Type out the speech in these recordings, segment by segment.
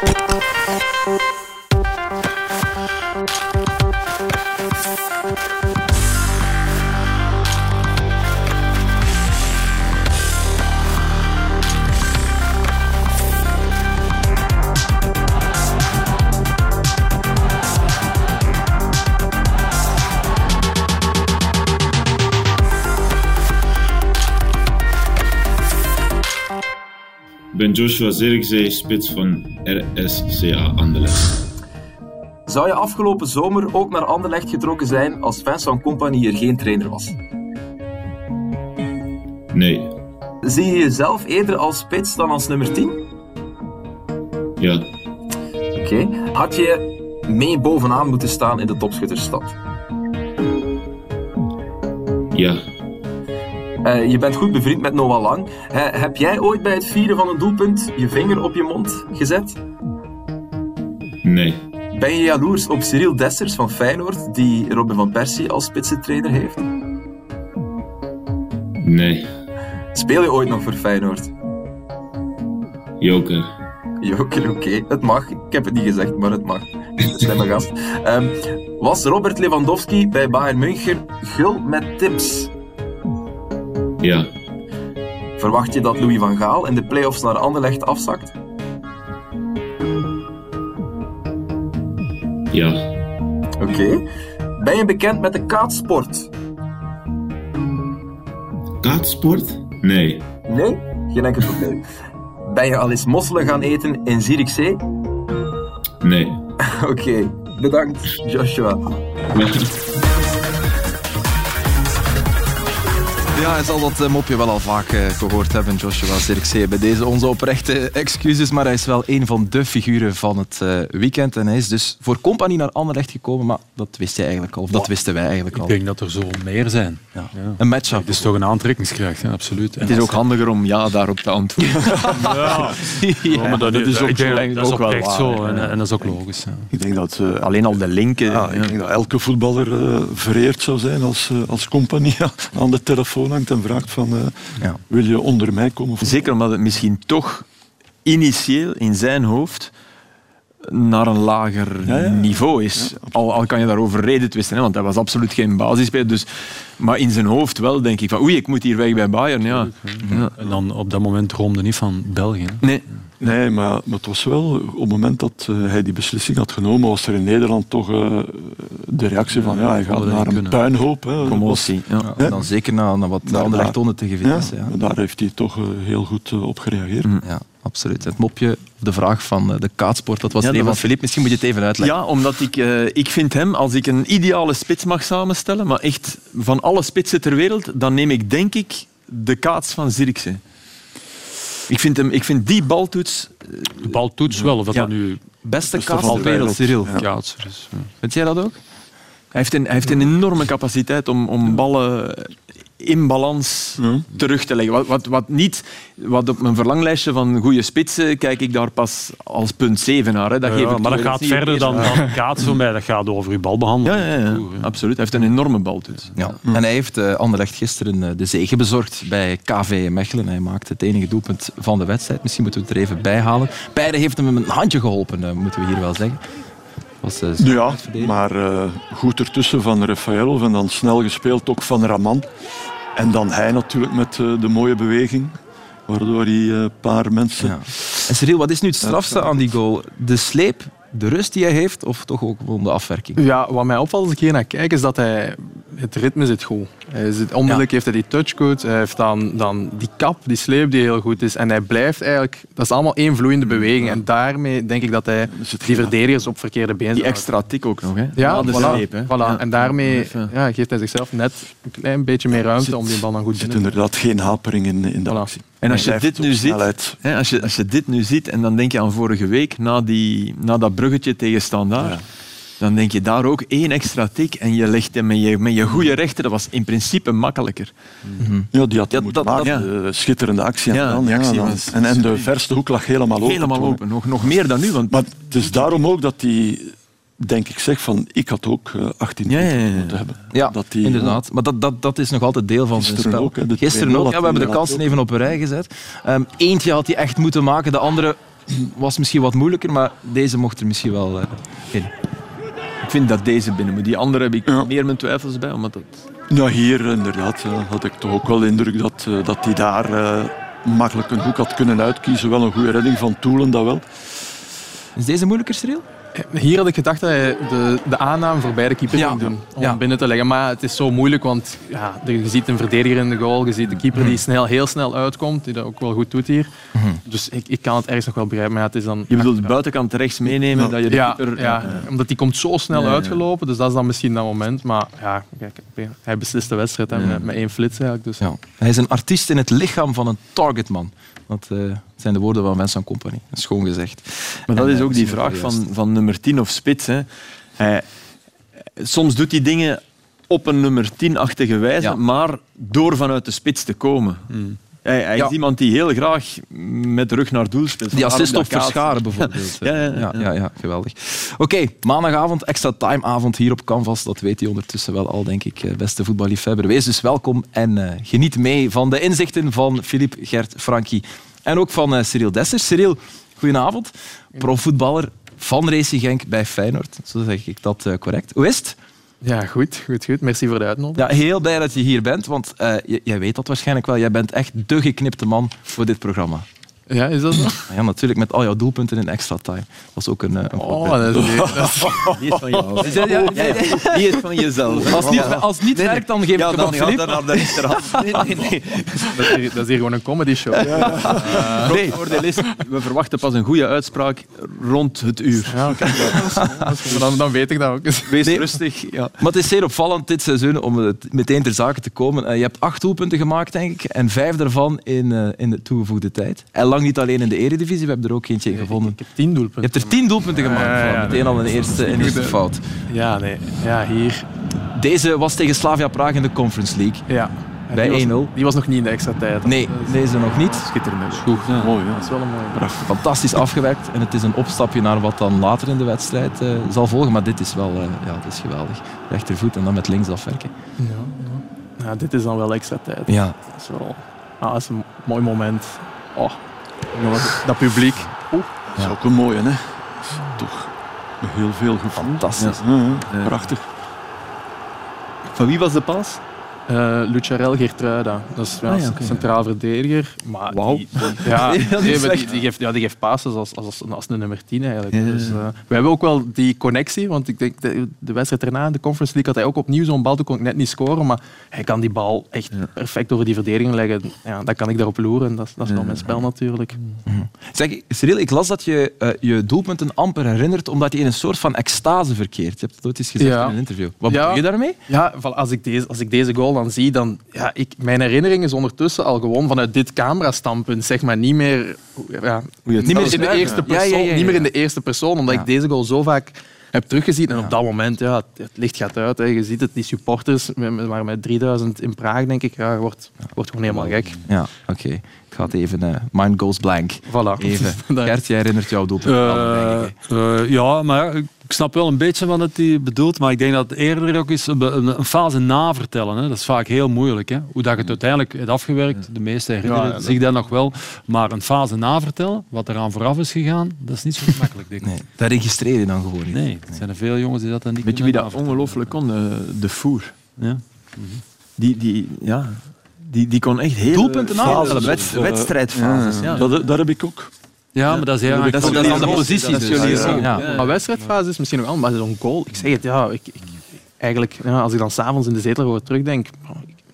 Música ben Joshua Zirkzee, spits van RSCA Anderlecht. Zou je afgelopen zomer ook naar Anderlecht getrokken zijn als Vincent Company er geen trainer was? Nee. Zie je jezelf eerder als spits dan als nummer 10? Ja. Oké. Had je mee bovenaan moeten staan in de topschuttersstad? Ja. Uh, je bent goed bevriend met Noah Lang. Uh, heb jij ooit bij het vieren van een doelpunt je vinger op je mond gezet? Nee. Ben je jaloers op Cyril Dessers van Feyenoord, die Robin van Persie als spitsentrainer heeft? Nee. Speel je ooit nog voor Feyenoord? Joker. Joker, oké. Het mag. Ik heb het niet gezegd, maar het mag. Slimme gast. Um, was Robert Lewandowski bij Bayern München gul met tips? Ja. Verwacht je dat Louis van Gaal in de play-offs naar Anderlecht afzakt? Ja. Oké. Okay. Ben je bekend met de kaatsport? Kaatsport? Nee. Nee? Geen enkel probleem. Ben je al eens mosselen gaan eten in Zierikzee? Nee. Oké, okay. bedankt Joshua. Ja, hij zal dat mopje wel al vaak gehoord hebben, Joshua Zirkzee. Bij deze onze oprechte excuses, maar hij is wel een van de figuren van het weekend. En hij is dus voor compagnie naar Anderlecht gekomen, maar dat wist jij eigenlijk al, of dat wisten wij eigenlijk al. Ik denk dat er zo meer zijn. Ja. Ja. Een match-up. Het is toch een aantrekkingskracht, ja, absoluut. En het is ook handiger om ja daarop te antwoorden. ja, ja maar dat, is ook, denk, dat is ook, wel echt waar, zo. En, en, dat is ook logisch. Ik denk dat uh, alleen al de linken... Ja, ik denk dat elke voetballer uh, vereerd zou zijn als, uh, als compagnie aan de telefoon hangt en vraagt van uh, ja. wil je onder mij komen? Zeker omdat het misschien toch initieel in zijn hoofd naar een lager ja, ja. niveau is. al, al, kan je daarover reden twisten, hè, want hij was absoluut geen basisspeler. Dus, maar in zijn hoofd wel denk ik van oei, ik moet hier weg bij Bayern. Ja. En dan op dat moment droomde niet van België. Nee. Nee, maar, maar, het was wel, op het moment dat uh, hij die beslissing had genomen, was er in Nederland toch uh, de reactie van, ja, hij gaat naar een kunnen. puinhoop. Hè. Promotie, ja. ja. Dan zeker na, na wat de andere tonen tegen Vitesse. Ja, Daar heeft hij toch uh, heel goed op gereageerd. Mm, ja, absoluut. Het mopje, de vraag van de kaatsport, dat was ja, van Filip. Misschien moet je het even uitleggen. Ja, omdat ik, ik vind hem, als ik een ideale spits mag samenstellen, maar echt van alle spitsen ter wereld, dan neem ik denk ik de kaats van Zirkzee. Ik vind, hem, ik vind die baltoets... De baltoets wel, of dat ja. dan nu... Beste kaats ter wereld, Cyril. Ja. Kaatser is. Ja. Vind jij dat ook? Hij heeft een, hij heeft een enorme capaciteit om, om ballen in balans ja. terug te leggen. Wat, wat, wat, niet, wat op mijn verlanglijstje van goede spitsen kijk ik daar pas als punt 7 naar. Hè. Dat ja, geef maar dat gaat verder dan, dan kaatsen mij. Dat gaat over je balbehandeling. Ja, ja, ja. absoluut. Hij heeft een enorme bal. Dus. Ja. En hij heeft uh, Anderlecht gisteren uh, de zege bezorgd bij KV Mechelen. Hij maakte het enige doelpunt van de wedstrijd. Misschien moeten we het er even bij halen. Beide heeft hem een handje geholpen, uh, moeten we hier wel zeggen. Was, ja, maar uh, goed ertussen van Rafaelov en dan snel gespeeld ook van Raman. En dan hij natuurlijk met uh, de mooie beweging, waardoor hij een paar mensen... Ja. En Cyril, wat is nu het strafste aan die goal? De sleep, de rust die hij heeft, of toch ook gewoon de afwerking? Ja, wat mij opvalt als ik hier naar kijk, is dat hij... Het ritme zit goed. Hij zit, onmiddellijk ja. heeft hij die touchcode, hij heeft dan, dan die kap, die sleep die heel goed is. En hij blijft eigenlijk... Dat is allemaal één vloeiende beweging. Ja. En daarmee denk ik dat hij die verdedigers op verkeerde been Die extra tik ook nog, hè? Ja, de voilà, sleep, hè? Voilà. Ja. En daarmee ja, geeft hij zichzelf net een klein beetje meer ruimte zit, om die bal dan goed te Er zit inderdaad geen hapering in, in de voilà. actie. En als je, dit nu ziet, hè, als, je, als je dit nu ziet, en dan denk je aan vorige week, na, die, na dat bruggetje tegen Standaard, ja. Dan denk je daar ook één extra tik en je legt hem met je, met je goede rechter. Dat was in principe makkelijker. Mm-hmm. Ja, die had ja, moeten dat, maken. Dat, schitterende actie. Ja, dan, actie ja, was, en, en de verste hoek lag helemaal open. Helemaal open, nog, nog meer dan nu. Want... Maar het is daarom ook dat die denk ik zeg van ik had ook uh, 18 ja, ja, ja. moeten hebben. Ja, dat die, inderdaad. Maar dat, dat, dat is nog altijd deel van zijn spel. Ook, hè, Gisteren ook. Ja, we hebben de kansen even op een rij gezet. Um, eentje had hij echt moeten maken, de andere was misschien wat moeilijker, maar deze mocht er misschien wel uh, in. Ik vind dat deze binnen moet. Die andere heb ik meer mijn twijfels bij. Omdat dat... Nou, hier inderdaad had ik toch ook wel de indruk dat, uh, dat hij daar uh, makkelijk een hoek had kunnen uitkiezen. Wel een goede redding van Toelen, dat wel. Is deze moeilijker, Cyril? Hier had ik gedacht dat hij de, de aanname voor beide keepers ging doen. Om binnen te leggen. Maar het is zo moeilijk, want ja, je ziet een verdediger in de goal. Je ziet de keeper die mhm. snel, heel snel uitkomt. Die dat ook wel goed doet hier. Mhm. Dus ik, ik kan het ergens nog wel begrijpen. Maar ja, het is dan, je bedoelt de buitenkant rechts meenemen? Dat je de ja, keeper, ja, omdat die komt zo snel uitgelopen. Dus dat is dan misschien dat moment. Maar ja, kijk, hij beslist de wedstrijd met, met, één flits eigenlijk. Dus. Hij is een artiest in het lichaam van een targetman. Dat uh, zijn de woorden van Vincent Company. Schoon gezegd. Maar dat is ook die vraag van, van nummer 10 of spits. Hè. Hij, soms doet hij dingen op een nummer 10-achtige wijze, maar door vanuit de spits te komen. Hmm. Hij, hij is iemand die heel graag met de rug naar doel speelt. Die assist op Verscharen bijvoorbeeld. ja, ja, ja, ja, geweldig. Oké, maandagavond, extra timeavond hier op Canvas. Dat weet hij ondertussen wel al, denk ik, eh, beste voetballiefhebber. Wees dus welkom en uh, geniet mee van de inzichten van Philippe Gert Frankie. En ook van uh, Cyril Dessers. Cyril, goedenavond. Profvoetballer van Racing Genk bij Feyenoord. Zo zeg ik dat correct. Hoe is het? Ja, goed, goed, goed. Merci voor de uitnodiging. Ja, heel blij dat je hier bent, want uh, jij weet dat waarschijnlijk wel. Jij bent echt de geknipte man voor dit programma. Ja, is dat zo? Ja, natuurlijk, met al jouw doelpunten in extra time. Dat is ook een, eh, een Oh, dat is, Die is van jou. Die is van jezelf. Als het niet, als het niet werkt, dan geef ik het op Filip. Dan nee, nee, nee. Dat is, hier, dat is hier gewoon een comedy show. Ja, ja. Uh, nee. Voordeel is, we verwachten pas een goede uitspraak rond het uur. Ja, okay. dan, dan weet ik dat ook. Wees rustig. Ja. Maar het is zeer opvallend dit seizoen om meteen ter zake te komen. Uh, je hebt acht doelpunten gemaakt, denk ik, en vijf daarvan in, uh, in de toegevoegde tijd. En niet alleen in de eredivisie, we hebben er ook eentje in gevonden. Ik heb tien doelpunten. Je hebt er tien doelpunten gemaakt. Ja, meteen al een eerste, een eerste fout. Ja, nee. Ja, hier. Deze was tegen Slavia Praag in de Conference League. Ja. Bij 1-0. Die was nog niet in de extra tijd. Nee, deze nog niet. Schitterend. Goed. Ja. Mooi, ja. Dat is wel een mooie. Fantastisch afgewerkt. En het is een opstapje naar wat dan later in de wedstrijd uh, zal volgen. Maar dit is wel uh, ja, is geweldig. Rechtervoet en dan met links afwerken. Ja, ja. ja dit is dan wel extra tijd. Ja. Dat is, wel, ah, dat is een mooi moment. Oh, dat publiek. Oeh. Dat is ook een mooie, hè? Toch heel veel gevoel. Fantastisch. Ja, prachtig. Van wie was de pas? Uh, Lucarel Gertruida. Dat is ja, ah, ja, centraal verdediger. Maar wow. die, ja, die, die, geeft, ja, die geeft passes als, als, als een nummer 10 eigenlijk. Dus, uh, we hebben ook wel die connectie, want ik denk de, de wedstrijd erna in de Conference League had hij ook opnieuw zo'n bal, toen kon ik net niet scoren, maar hij kan die bal echt perfect over die verdediging leggen. Ja, dan kan ik daarop loeren. Dat, dat is wel mijn spel natuurlijk. Zeg, Cyril, ik las dat je uh, je doelpunten amper herinnert, omdat je in een soort van extase verkeert. Je hebt het ooit eens gezegd in een interview. Wat bedoel je daarmee? Ja, als ik deze, als ik deze goal dan zie, dan... Ja, ik, mijn herinnering is ondertussen al gewoon vanuit dit camerastandpunt, zeg maar, niet meer... Ja, niet, meer in de eerste persoon, niet meer in de eerste persoon, omdat ik deze goal zo vaak heb teruggezien. En op dat moment, ja, het licht gaat uit. Hè. Je ziet het, die supporters, maar met 3000 in Praag, denk ik, ja, wordt, wordt gewoon helemaal gek. Ja, oké. Ga het even... Uh, mind goes blank. Voilà. Even. Gert, jij herinnert jouw doelpunt. Uh, uh, ja, maar ik snap wel een beetje wat het hij bedoelt, maar ik denk dat het eerder ook is een, een, fase na vertellen. Hè. Dat is vaak heel moeilijk. Hè. Hoe dat je het uiteindelijk hebt afgewerkt, de meeste herinneren ja, zich dat nog wel. Maar een fase na vertellen, wat eraan vooraf is gegaan, dat is niet zo makkelijk. Denk ik. Nee, dat registreer je dan gewoon niet. Nee, er zijn er veel jongens die dat dan niet Weet je wie dat ongelooflijk kon? De Voer. Ja. Die, die, ja, die, die kon echt heel... Doelpunten aan. wedstrijdfases. Ja. Dat, dat heb ik ook. Ja, maar dat is heel Dat is, dat is de positie. Dus. Ja. Maar wedstrijdfase is misschien nog wel, maar zo'n goal, ik zeg het, ja, ik, ik eigenlijk, ja, als ik dan s'avonds in de zetel over terugdenk,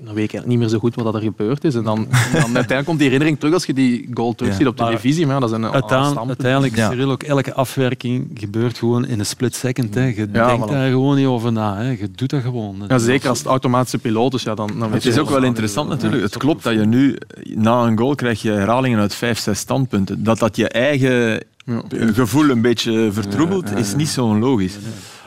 dan weet ik eigenlijk niet meer zo goed wat er gebeurd is. En dan, dan uiteindelijk komt die herinnering terug als je die goal terugziet op televisie. Maar dat is een uiteindelijk, uiteindelijk ja. Cyril, ook elke afwerking gebeurt gewoon in een split second. Hè. Je denkt daar gewoon niet over na. Hè. Je doet dat gewoon. Ja, zeker als het automatische piloot is. Ja, dan, dan het is ook wel interessant natuurlijk. Het klopt dat je nu na een goal krijg je herhalingen uit vijf, zes standpunten. Dat dat je eigen gevoel een beetje vertroebelt, is niet zo logisch.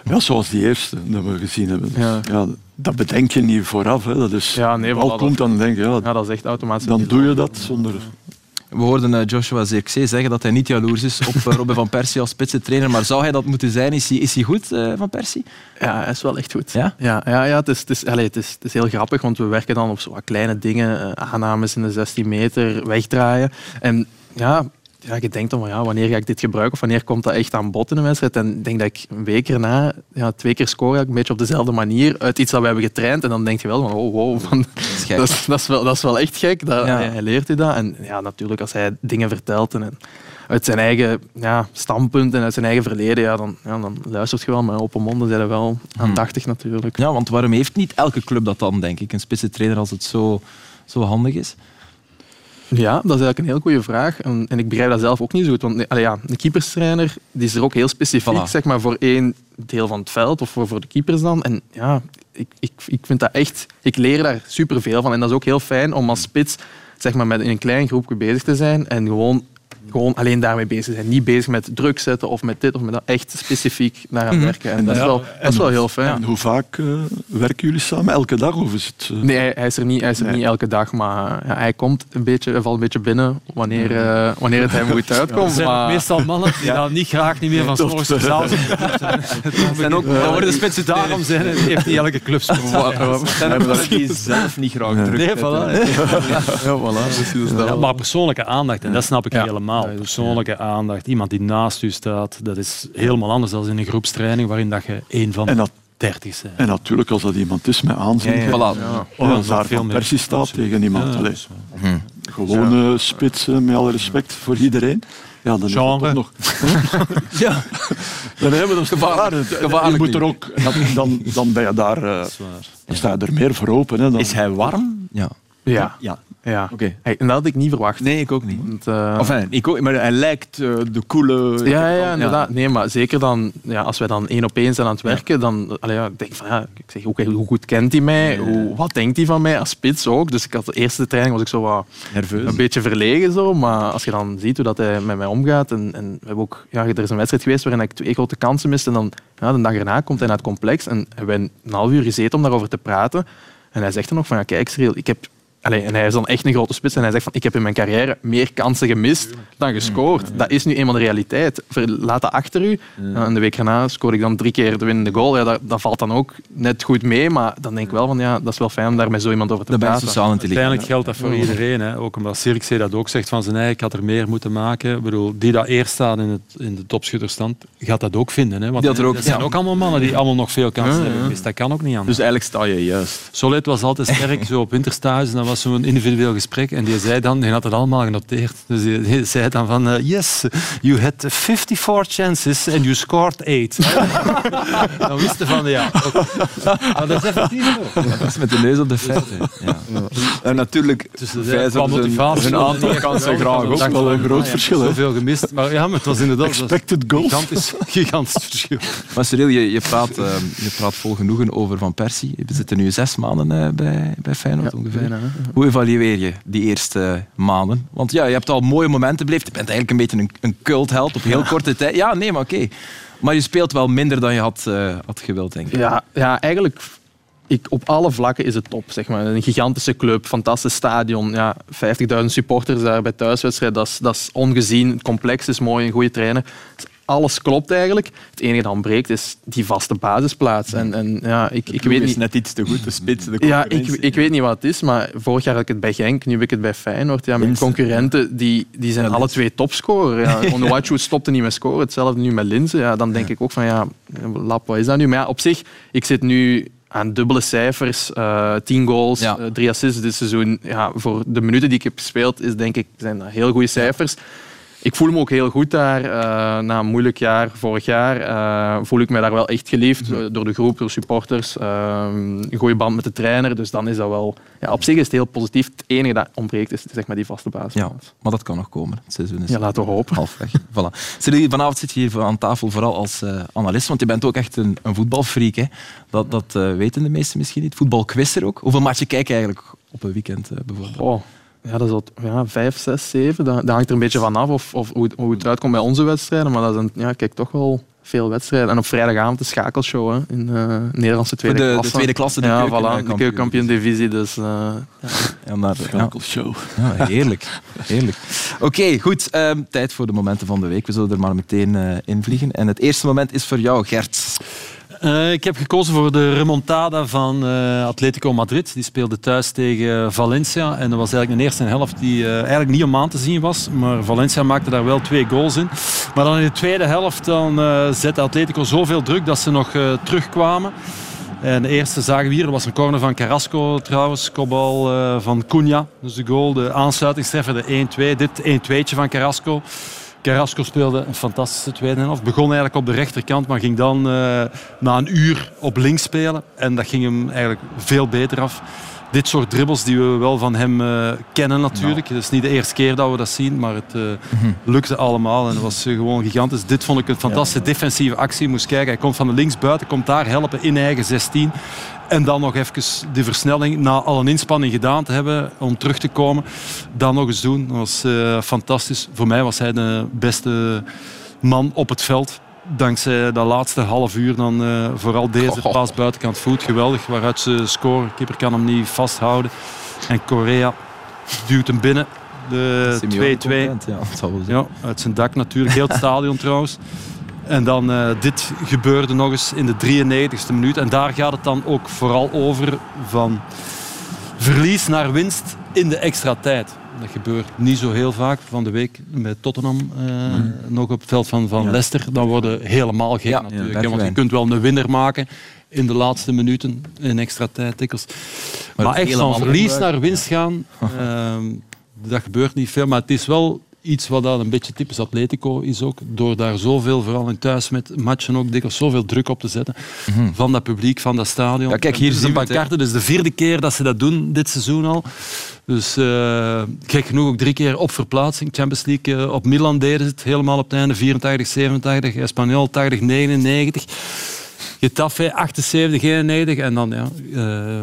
Ja, zoals die eerste dat we gezien hebben. Ja. Dat bedenk je niet vooraf. Hè. Dat is, ja, nee, al komt dan denk je, ja, ja, dat is echt automatisch. Dan doe je dat zonder... We hoorden uh, Joshua Zirkzee zeggen dat hij niet jaloers is op uh, Robin van Persie als spitsentrainer. Maar zou hij dat moeten zijn? Is hij, is hij goed, uh, Van Persie? Ja, hij is wel echt goed. Ja? Ja, ja, ja het, is, het, is, allez, het, is, het is heel grappig, want we werken dan op zo wat kleine dingen. aannames in de 16 meter, wegdraaien. En ja, ja, je denkt dan van ja, wanneer ga ik dit gebruiken of wanneer komt dat echt aan bod in een wedstrijd. En ik denk dat ik een week erna ja, twee keer score, een beetje op dezelfde manier, uit iets dat we hebben getraind. En dan denk je wel van oh wow, van, dat, is, dat, is wel, dat is wel echt gek. Dat, hij, leert u dat. En ja, natuurlijk als hij dingen vertelt en uit zijn eigen ja, standpunt en uit zijn eigen verleden, ja, dan, ja, dan luistert je wel. Maar open monden zijn er wel hmm. aandachtig natuurlijk. Ja, want waarom heeft niet elke club dat dan, denk ik? Een spitse trainer als het zo, zo handig is? Ja, dat is eigenlijk een heel goede vraag. En, en, ik begrijp dat zelf ook niet zo goed. Want allee, ja, een keeperstrainer die is er ook heel specifiek zeg maar, voor één deel van het veld of voor, voor de keepers dan. En ja, ik, ik, ik vind dat echt... Ik leer daar superveel van. En dat is ook heel fijn om als spits zeg maar, met een klein groepje bezig te zijn en gewoon gewoon alleen daarmee bezig zijn. Niet bezig met druk zetten of met dit of met dat. Echt specifiek naar aan mhm. werken. En dat is wel, dat is wel heel fijn. En hoe vaak uh, werken jullie samen? Elke dag? Of is het, uh... Nee, hij, is er niet, hij is er niet elke dag. Maar ja, hij komt een beetje, hij valt een beetje binnen wanneer, uh, wanneer het hem goed uitkomt. Ja, maar... meestal mannen die dan niet graag niet meer van s'morgens de zaal zijn. ook, dan worden spitsen daarom zijn en heeft niet elke club zijn dat die zelf niet graag druk Nee, voilà. Ja, voilà. maar persoonlijke aandacht, en dat snap ik helemaal persoonlijke aandacht. Iemand die naast u staat, dat is helemaal anders dan in een groepstraining waarin dat je één van de 30 bent. En natuurlijk, als dat iemand is met aanzien, ja, ja, ja. Of als daar veel Persie staat tegen iemand. Hm. Gewone spitsen, met alle respect voor iedereen. Ja, dan Genre. nog. ja, dan hebben we dat gevaarlijk. gevaarlijk je moet er ook, dan, dan ben je daar, uh, dan sta je er meer voor open. Hè, dan. Is hij warm? Ja. Ja. ja. Ja, oké. en dat had ik niet verwacht. Nee, ik ook niet. Want, uh... enfin, ik ook, maar hij lijkt uh, de coole... Ja, ja, inderdaad. Nee, maar zeker dan, ja, als wij dan één op één zijn aan het werken, dan allee, ja, denk ik van, ja, ik zeg, hoe, hoe goed kent hij mij? Hoe, wat denkt hij van mij als spits ook? Dus ik had de eerste training was ik zo wat Nerveus. een beetje verlegen, zo, maar als je dan ziet hoe dat hij met mij omgaat, en, en we hebben ook, ja, er is een wedstrijd geweest waarin ik twee grote kansen miste, en dan ja, de dag erna komt hij naar het complex en hebben wij een half uur gezeten om daarover te praten. En hij zegt dan nog van, ja, kijk Cyril, ik heb en hij is dan echt een grote spits en hij zegt van ik heb in mijn carrière meer kansen gemist dan gescoord. Dat is nu eenmaal de realiteit. Laat dat achter u. En de week daarna scoor ik dan drie keer de winnende goal. Ja, dat, dat, valt dan ook net goed mee, maar dan denk ik wel van ja, dat is wel fijn om daar met zo iemand over te praten. Uiteindelijk geldt dat voor iedereen. Hè. Ook omdat Sirkzee dat ook zegt van zijn eigen, ik had er meer moeten maken. Ik bedoel, die dat eerst staan in, het, in de topschutterstand, gaat dat ook vinden. Hè. Want dat er ook, zijn ook allemaal mannen die allemaal nog veel kansen hebben. Dus dat kan ook niet anders. Dus eigenlijk sta je juist. Solid was altijd sterk, zo op winterstage. Dan was zo'n individueel gesprek en die zei dan, die had het allemaal genoteerd, dus die, zei dan van, uh, yes, you had 54 chances and you scored 8. dan wisten van, ja, maar dat is effectief. Dat is met de neus op de feiten. Ja. En natuurlijk, dus vijf een, een aantal kansen graag ook wel een groot verschil. Zoveel gemist, maar ja, maar het was inderdaad Expected goals. gigantisch, gigantisch verschil. Maar Cyril, je, je, praat, uh, je praat vol genoegen over Van Persie. We zitten nu zes maanden uh, bij, bij Feyenoord ongeveer. Bijna, Hoe evalueer je die eerste maanden? Want ja, je hebt al mooie momenten beleefd. Je bent eigenlijk een beetje een, een cultheld op heel korte tijd. Ja, nee, maar oké. Maar je speelt wel minder dan je had, uh, had gewild, denk ik. Ja, ja eigenlijk ik, op alle vlakken is het top. Zeg maar. Een gigantische club, fantastisch stadion. Ja, 50.000 supporters daar bij thuiswedstrijd. Dat is, dat is ongezien. Het complex is mooi, een goede trainer alles klopt eigenlijk. Het enige dat ontbreekt is die vaste basisplaats. En, en ja, ik, ik weet niet... net iets te goed, de spits, de Ja, ik, ik weet niet wat het is, maar vorig jaar had ik het bij Genk, nu heb ik het bij Feyenoord. Ja, mijn concurrenten die, die zijn alle twee topscorer. Ja. Onuachu stopte niet met scoren, hetzelfde nu met Linzen. Ja, dan denk ik ook van, ja, lap, wat is dat nu? Maar ja, op zich, ik zit nu aan dubbele cijfers, uh, tien goals, ja. uh, drie assists dit seizoen. Ja, voor de minuten die ik heb gespeeld, is denk ik, zijn dat heel goede cijfers ik voel me ook heel goed daar. Uh, na een moeilijk jaar, vorig jaar, uh, voel ik me daar wel echt geliefd door de groep, door supporters. Uh, een goede band met de trainer. Dus dan is dat wel... Ja, op zich is het heel positief. Het enige dat ontbreekt is zeg maar die vaste basis. Ja, maar dat kan nog komen. Het seizoen is ja, laten we hopen. Halfweg. voilà. Vanavond zit je hier aan tafel vooral als analist, want je bent ook echt een, een voetbalfreak. Hè? Dat, dat weten de meesten misschien niet. Voetbalquizzer ook. Hoeveel matchen kijk je eigenlijk op een weekend bijvoorbeeld? Oh ja, dat is wat, ja, vijf, zes, zeven. Dat, dat hangt er een beetje van af of, of hoe, hoe, het uitkomt bij onze wedstrijden. Maar dat is een, ja, kijk toch wel veel wedstrijden. En op vrijdagavond de schakelshow hè, in uh, Nederlandse tweede de, klasse. De tweede klasse, de ja, voilà, de keukenkampioen-divisie. Dus, uh, ja. ja, maar, schakelshow. Ja, heerlijk. heerlijk. Oké, goed. Um, tijd voor de momenten van de week. We zullen er maar meteen uh, in vliegen. En het eerste moment is voor jou, Gert. Uh, ik heb gekozen voor de remontada van uh, Atletico Madrid. Die speelde thuis tegen Valencia. En dat was eigenlijk een eerste helft die uh, eigenlijk niet om aan te zien was. Maar Valencia maakte daar wel twee goals in. Maar dan in de tweede helft dan, zette Atletico zoveel druk dat ze nog terugkwamen. En de eerste zagen we hier, dat was een corner van Carrasco trouwens, kopbal van Cunha. Dus de goal, de aansluitingstreffer, de 1-2. Dit 1-2'tje van Carrasco. Carrasco speelde een fantastische tweede helft. Begon eigenlijk op de rechterkant, maar ging dan uh, na een uur op links spelen. En dat ging hem eigenlijk veel beter af. Dit soort dribbles die we wel van hem uh, kennen natuurlijk. Het is niet de eerste keer dat we dat zien, maar het uh, lukte allemaal. En dat was gewoon gigantisch. Dit vond ik een fantastische defensieve actie. Moest kijken, hij komt van de linksbuiten, komt daar helpen in eigen 16. En dan nog even de versnelling, na al een inspanning gedaan te hebben om terug te komen, dan nog eens doen. Dat was uh, fantastisch. Voor mij was hij de beste man op het veld. Dankzij dat laatste half uur dan uh, vooral deze oh. paas buitenkant voet. Geweldig, waaruit ze scoren. Keeper kan hem niet vasthouden. En Korea duwt hem binnen. De 2-2. Ja, ja, uit zijn dak natuurlijk. Heel het stadion trouwens. En dan uh, dit gebeurde nog eens in de 93ste minuut. En daar gaat het dan ook vooral over van verlies naar winst in de extra tijd. Dat gebeurt niet zo heel vaak. Van de week met Tottenham uh, nog op het veld van, van Leicester. Dan worden helemaal gek ja, natuurlijk. Ja, want je kunt wel een winnaar maken in de laatste minuten in extra tijd. Maar, maar echt van verlies naar winst gaan, uh, dat gebeurt niet veel. Maar het is wel iets wat dan een beetje typisch Atletico is ook. Door daar zoveel, vooral in thuis met matchen ook, dikwijls zoveel druk op te zetten. Mhm. Van dat publiek, van dat stadion. Ja, kijk, hier zien we kaarten. Dus de vierde keer dat ze dat doen dit seizoen al. Dus uh, gek genoeg ook drie keer op verplaatsing. Champions League uh, op Milan deden ze het helemaal op het einde. 84, 87. Espanyol 80, 99. Getafe 78, 91. En dan ja, uh,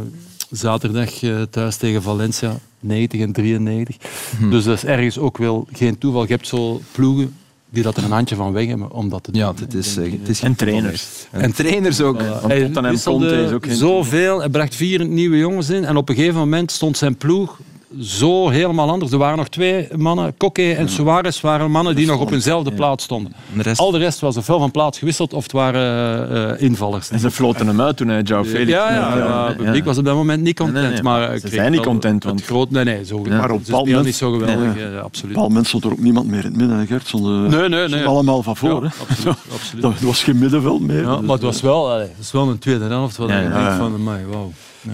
zaterdag thuis tegen Valencia 90 en 93. Hmm. Dus dat is ergens ook wel geen toeval. Je hebt zo ploegen die dat er een handje van weg hebben om dat te doen. Ja, het is, uh, het is en trainers. En trainers ook. Voilà. Hij ook zoveel. Hij bracht vier nieuwe jongens in en op een gegeven moment stond zijn ploeg zo helemaal anders. Er waren nog twee mannen, Koke en Suarez, waren mannen die nog op hunzelfde plaats stonden. Al de rest was er veel van plaats gewisseld of het waren uh, invallers. En ze floten hem uit toen hij Joe Felix... Ja, ja, ja, publiek was op dat moment niet content. maar ze zijn niet content. Want... Groot, nee, nee, zo, maar op spelen niet zo geweldig, nee, absoluut. Moment stond er ook niemand meer in het midden, Gert. Nee, nee, nee. allemaal van voor. absoluut. Dat was geen middenveld meer. Ja, maar het was wel, het was wel een tweede helft. Wat ja, ja, van, mij, wow.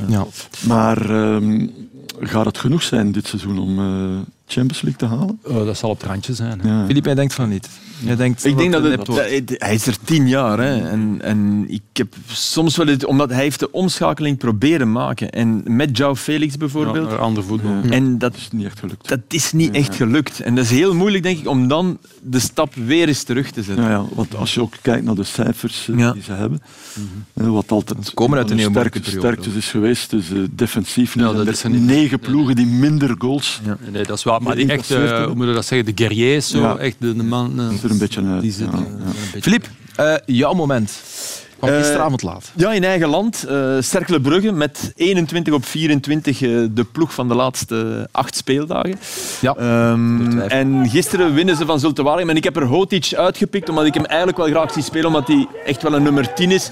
Ja. Maar um, gaat het genoeg zijn dit seizoen om uh, Champions League te halen? Oh, dat zal op het randje zijn. Ja. Filip, jij denkt van niet. Jij denkt ik denk dat het, hij is er tien jaar. Hè, en, en ik heb soms wel het, omdat hij heeft de omschakeling proberen maken. En met João Felix bijvoorbeeld. Ja, ander voetbal. En dat, is niet echt gelukt. Dat is niet echt gelukt. En dat is heel moeilijk, denk ik, om dan de stap weer eens terug te zetten. Ja, ja want als je ook kijkt naar de cijfers uh, die ze hebben, mm -hmm. wat altijd komen uit een sterkte, sterkte is geweest, dus uh, defensief. Ja, dat is negen ploegen die minder goals. Ja. Nee, dat is waar. Maar die echt, uh, hoe moet je dat zeggen, de guerriers, zo, echt de, de man. er een beetje uit. Die zitten, Filip, jouw moment. Van gisteravond laat. Ja, in eigen land. Uh, Cercle Brugge met 21 op 24 uh, de ploeg van de laatste acht speeldagen. Ja, um, en gisteren winnen ze van Zulte Waregem. En ik heb er Hotic uitgepikt, omdat ik hem eigenlijk wel graag zie spelen, omdat hij echt wel een nummer 10 is.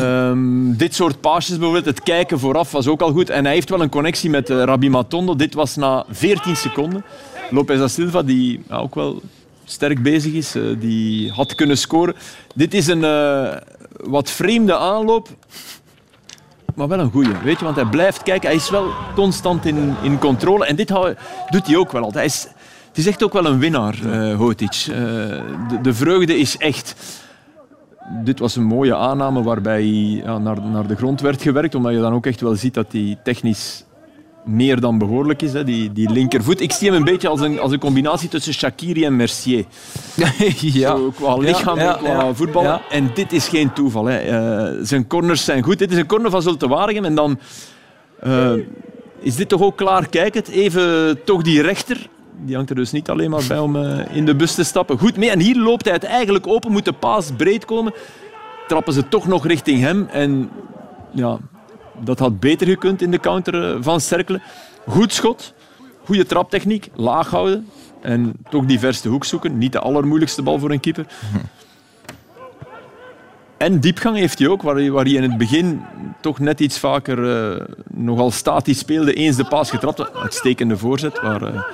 Um, dit soort paasjes bijvoorbeeld, het kijken vooraf was ook al goed. En hij heeft wel een connectie met uh, Rabi Matondo. Dit was na 14 seconden. Lopez da Silva, die ook wel sterk bezig is, uh, die had kunnen scoren. Dit is een uh, wat vreemde aanloop, maar wel een goeie. Weet je, want hij blijft kijken. Hij is wel constant in, in controle. En dit doet hij ook wel altijd. Hij is, het is echt ook wel een winnaar, uh, Hotic. De vreugde is echt dit was een mooie aanname waarbij ja, naar, naar de grond werd gewerkt, omdat je dan ook echt wel ziet dat hij technisch meer dan behoorlijk is, hè, die, die linkervoet. Ik zie hem een beetje als een, als een combinatie tussen Shakiri en Mercier. ja. Zo, qua lichaam en qua voetbal. En dit is geen toeval. Hè. Uh, zijn corners zijn goed. Dit is een corner van Zulte Waregem. En dan uh, is dit toch ook klaar kijkend. Even toch die rechter. Die hangt er dus niet alleen maar bij om uh, in de bus te stappen. Goed mee. En hier loopt hij het eigenlijk open. Moet de paas breed komen. Trappen ze toch nog richting hem. En ja, dat had beter gekund in de counter eh, van Cercle. Goed schot, goede traptechniek, laag houden en toch die verste hoek zoeken. Niet de allermoeilijkste bal voor een keeper. En diepgang heeft hij ook, waar hij, in het begin toch net iets vaker uh, nogal statisch speelde. Eens de paas getrapt, uitstekende voorzet, waar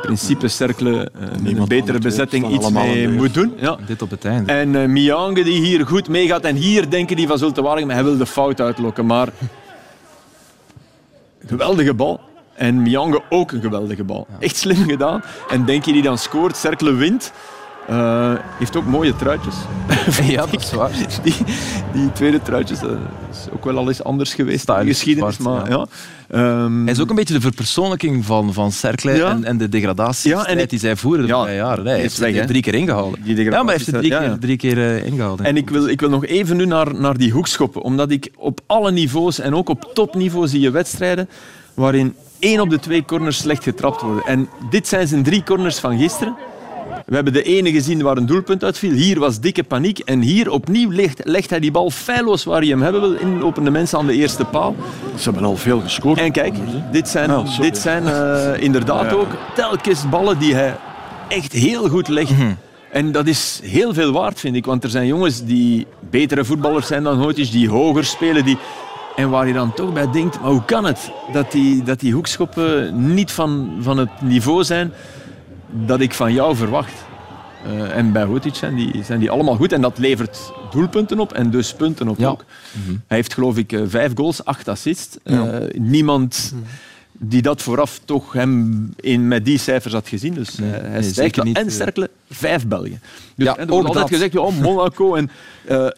principe Cercle uh, een betere bezetting iets mee moet doen. Ja. Dit op het einde. En uh, Miange die hier goed meegaat. En hier denken die van Zulte Waregem, hij wil de fout uitlokken. Maar geweldige bal. En Miange ook een geweldige bal. Echt slim gedaan. En denk je die dan scoort, Cercle wint. Uh, heeft ook mooie truitjes. ja, dat is waar. Die, die tweede truitjes uh, is ook wel al eens anders geweest in de geschiedenis. maar, ja. ja. Um, Hij is ook een beetje de verpersoonlijking van, van Cercle ja. en, en de degradatie ja, en die zij voeren de ja, jaren. Hij heeft er drie keer ingehaald. Ja, maar hij heeft er drie keer, drie keer uh, ingehaald. En ik wil, ik wil nog even nu naar, naar die hoekschoppen. Omdat ik op alle niveaus en ook op topniveau zie je wedstrijden waarin één op de twee corners slecht getrapt worden. En dit zijn zijn drie corners van gisteren. We hebben de ene gezien waar een doelpunt uitviel. Hier was dikke paniek. En hier opnieuw legt, legt hij die bal feilloos waar hij hem hebben wil. Inlopende mensen aan de eerste paal. Ze hebben al veel gescoord. En kijk, dit zijn, ah, dit zijn uh, inderdaad ook telkens ballen die hij echt heel goed legt. Mhm. En dat is heel veel waard, vind ik. Want er zijn jongens die betere voetballers zijn dan Hootjes, die hoger spelen, die en waar je dan toch bij denkt, maar hoe kan het dat die, dat die hoekschoppen niet van, van het niveau zijn dat ik van jou verwacht? Uh, en bij Hotic zijn die, zijn die allemaal goed. En dat levert doelpunten op en dus punten op ook. Mhm. Hij heeft geloof ik eh, vijf goals, acht assists. Uh, niemand mhm. die dat vooraf toch hem in, met die cijfers had gezien. Dus nee, hij stijgt niet. En sterkele vijf België. Dus, ja, er wordt altijd dat. gezegd, oh, Monaco en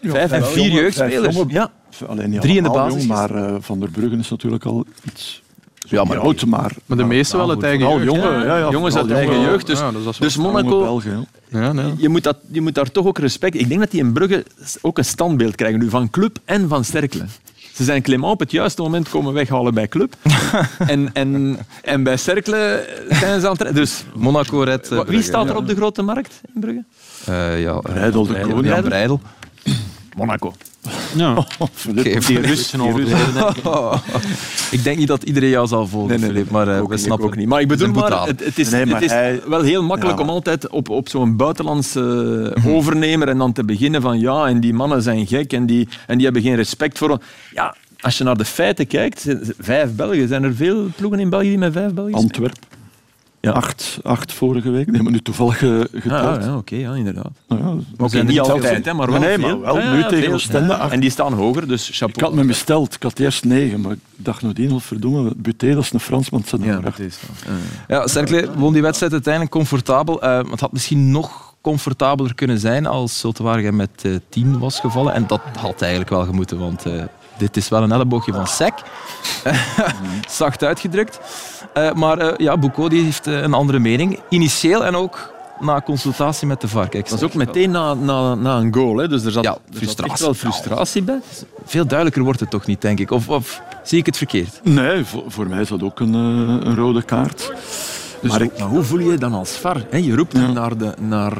vijf en vier jeugdspelers. Ja. Alleen niet Drie in de basis. maar uh, Van der Bruggen is natuurlijk al iets ja, maar oud, maar... Maar de meeste wel het eigen jeugd. Jongen, ja, ja, jongens uit eigen jeugd. Dus, dus Monaco, Belgen, ja, nee. je, moet dat, je moet daar toch ook respect... Ik denk dat die in Brugge ook een standbeeld krijgen nu van club en van Sterkle. Ze zijn Clément op het juiste moment komen weghalen bij club. en, en, en bij Cercle zijn ze aan het... Dus Monaco red. Uh, Wie staat er op de grote markt in Brugge? Uh, ja, Breidel de Koning. Ja, Breidel. Monaco. Ja. Geef die Russen Ik denk niet dat iedereen jou zal volgen, nee, nee, maar uh, we snappen ook niet. Maar ik bedoel maar, het, het is, nee, maar het is hij... wel heel makkelijk ja. om altijd op, op zo'n buitenlandse mhm. overnemer en dan te beginnen van ja, en die mannen zijn gek en die, en die hebben geen respect voor... Ja, als je naar de feiten kijkt, vijf Belgen. Zijn er veel ploegen in België die met vijf Belgen Antwerpen. Ja. Acht, acht vorige week. Nee, maar nu toevallig uh, geteld. Ah, ja, oké, ja, inderdaad. Nou ja, okay, niet altijd, hè, maar wel nee, maar wel nu tegen Oostende. En die staan hoger, dus chapeau. Ik had me besteld. Ik had eerst negen, maar ik dacht nadien, wat verdomme, Buté, dat is een Fransman. Ja, dat is Ja, Cercle won die wedstrijd uiteindelijk comfortabel. Uh, het had misschien nog comfortabeler kunnen zijn als Zultewaardigem met uh, tien was gevallen. En dat had eigenlijk wel gemoeten, want uh, dit is wel een elleboogje van Sek. Zacht uitgedrukt. Uh, maar uh, ja, Boucault heeft uh, een andere mening. Initieel en ook na consultatie met de VAR. dat is ook meteen na, na, na een goal. Hè. Dus er zat, ja, frustratie. echt wel frustratie bij. Veel duidelijker wordt het toch niet, denk ik. Of, of zie ik het verkeerd? Nee, voor, voor mij is dat ook een, een rode kaart. Dus maar, ik, maar, hoe voel je je dan als VAR? je roept hem naar, de, naar,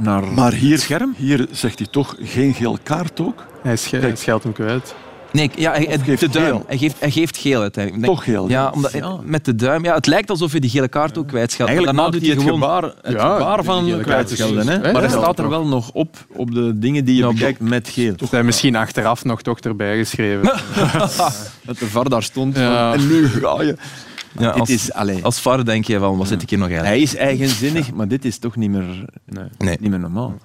naar maar hier, het scherm. Hier zegt hij toch geen geel kaart ook? Hij, scheldt hem kwijt. Nee, ja, hij, geeft de duim. Hij geeft, hij geeft geel uiteindelijk. Toch geel? Ja, omdat, ja. met de duim. Ja, het lijkt alsof je die gele kaart ook kwijtscheldt. Eigenlijk maakt hij het gewoon... gebaar, het ja, gebaar van kwijtschelden. Hè? Maar hij staat er wel nog op, op de dingen die je bekijkt met geel. Toch hij misschien achteraf nog toch erbij geschreven. dat de VAR daar stond. en nu ga je... Ja, als, is, als VAR denk je van, wat zit ik hier nog eigenlijk? Hij is eigenzinnig, maar dit is toch niet meer, nee. niet meer normaal.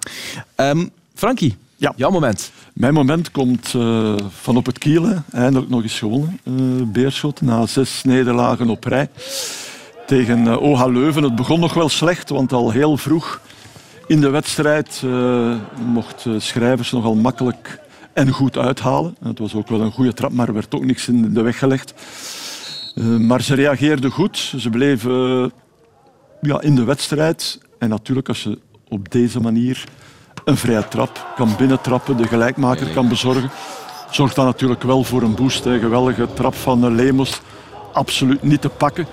Um, Frankie, ja. Jouw moment. Mijn moment komt uh, van op het kielen. Eindelijk nog eens gewonnen, uh, Beerschot. Na zes nederlagen op rij tegen uh, OH Leuven. Het begon nog wel slecht, want al heel vroeg in de wedstrijd mocht Schrijvers nogal makkelijk en goed uithalen. Het was ook wel een goede trap, maar er werd ook niks in de weg gelegd. maar ze reageerden goed. Ze bleven ja, in de wedstrijd. En natuurlijk, als je op deze manier een vrije trap kan binnentrappen, de gelijkmaker kan bezorgen. Zorgt dan natuurlijk wel voor een boost. Een geweldige trap van Lemos, absoluut niet te pakken.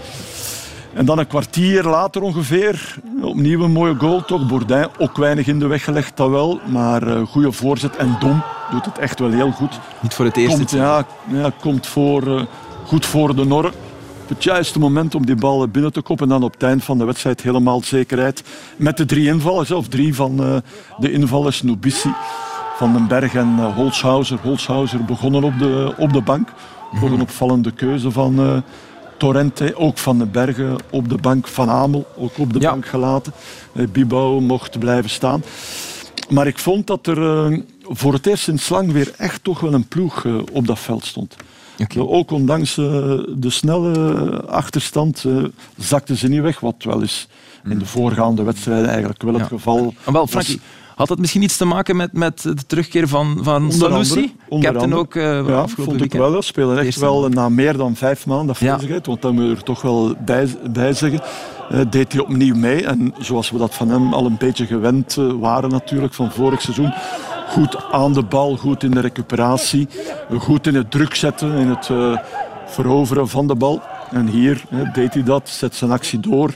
En dan een kwartier later ongeveer, opnieuw een mooie goal toch. Bourdin ook weinig in de weg gelegd, dat wel. Maar uh, goede voorzet en Dom doet het echt wel heel goed. Niet voor het eerst. Komt, ja, ja, komt voor, uh, goed voor de Norre het juiste moment om die bal binnen te koppen. En dan op het eind van de wedstrijd helemaal zekerheid. Met de drie invallers, of drie van uh, de invallers. Nubissi, Van den Berg en uh, Holshouser. Holshouser begonnen op de, op de bank. Nog een opvallende keuze van uh, Torrente. Ook Van den Bergen op de bank. Van Amel ook op de bank gelaten. Bibau mocht blijven staan. Maar ik vond dat er voor het eerst in lang weer echt toch wel een ploeg op dat veld stond. Okay. Ook ondanks de snelle achterstand zakten ze niet weg, wat wel is in de voorgaande wedstrijden eigenlijk wel het geval. Wel, Frankie, had dat misschien iets te maken met, met de terugkeer van, van Sanusi? Captain ook uh, ja, vond ik wel. Spelen echt wel na meer dan vijf maanden afwezigheid, want dat moet je er toch wel bij, bij zeggen. Uh, deed hij opnieuw mee. En zoals we dat van hem al een beetje gewend uh, waren natuurlijk van vorig seizoen. Goed aan de bal, goed in de recuperatie. Goed in het druk zetten, in het veroveren van de bal. En hier deed hij dat, zet zijn actie door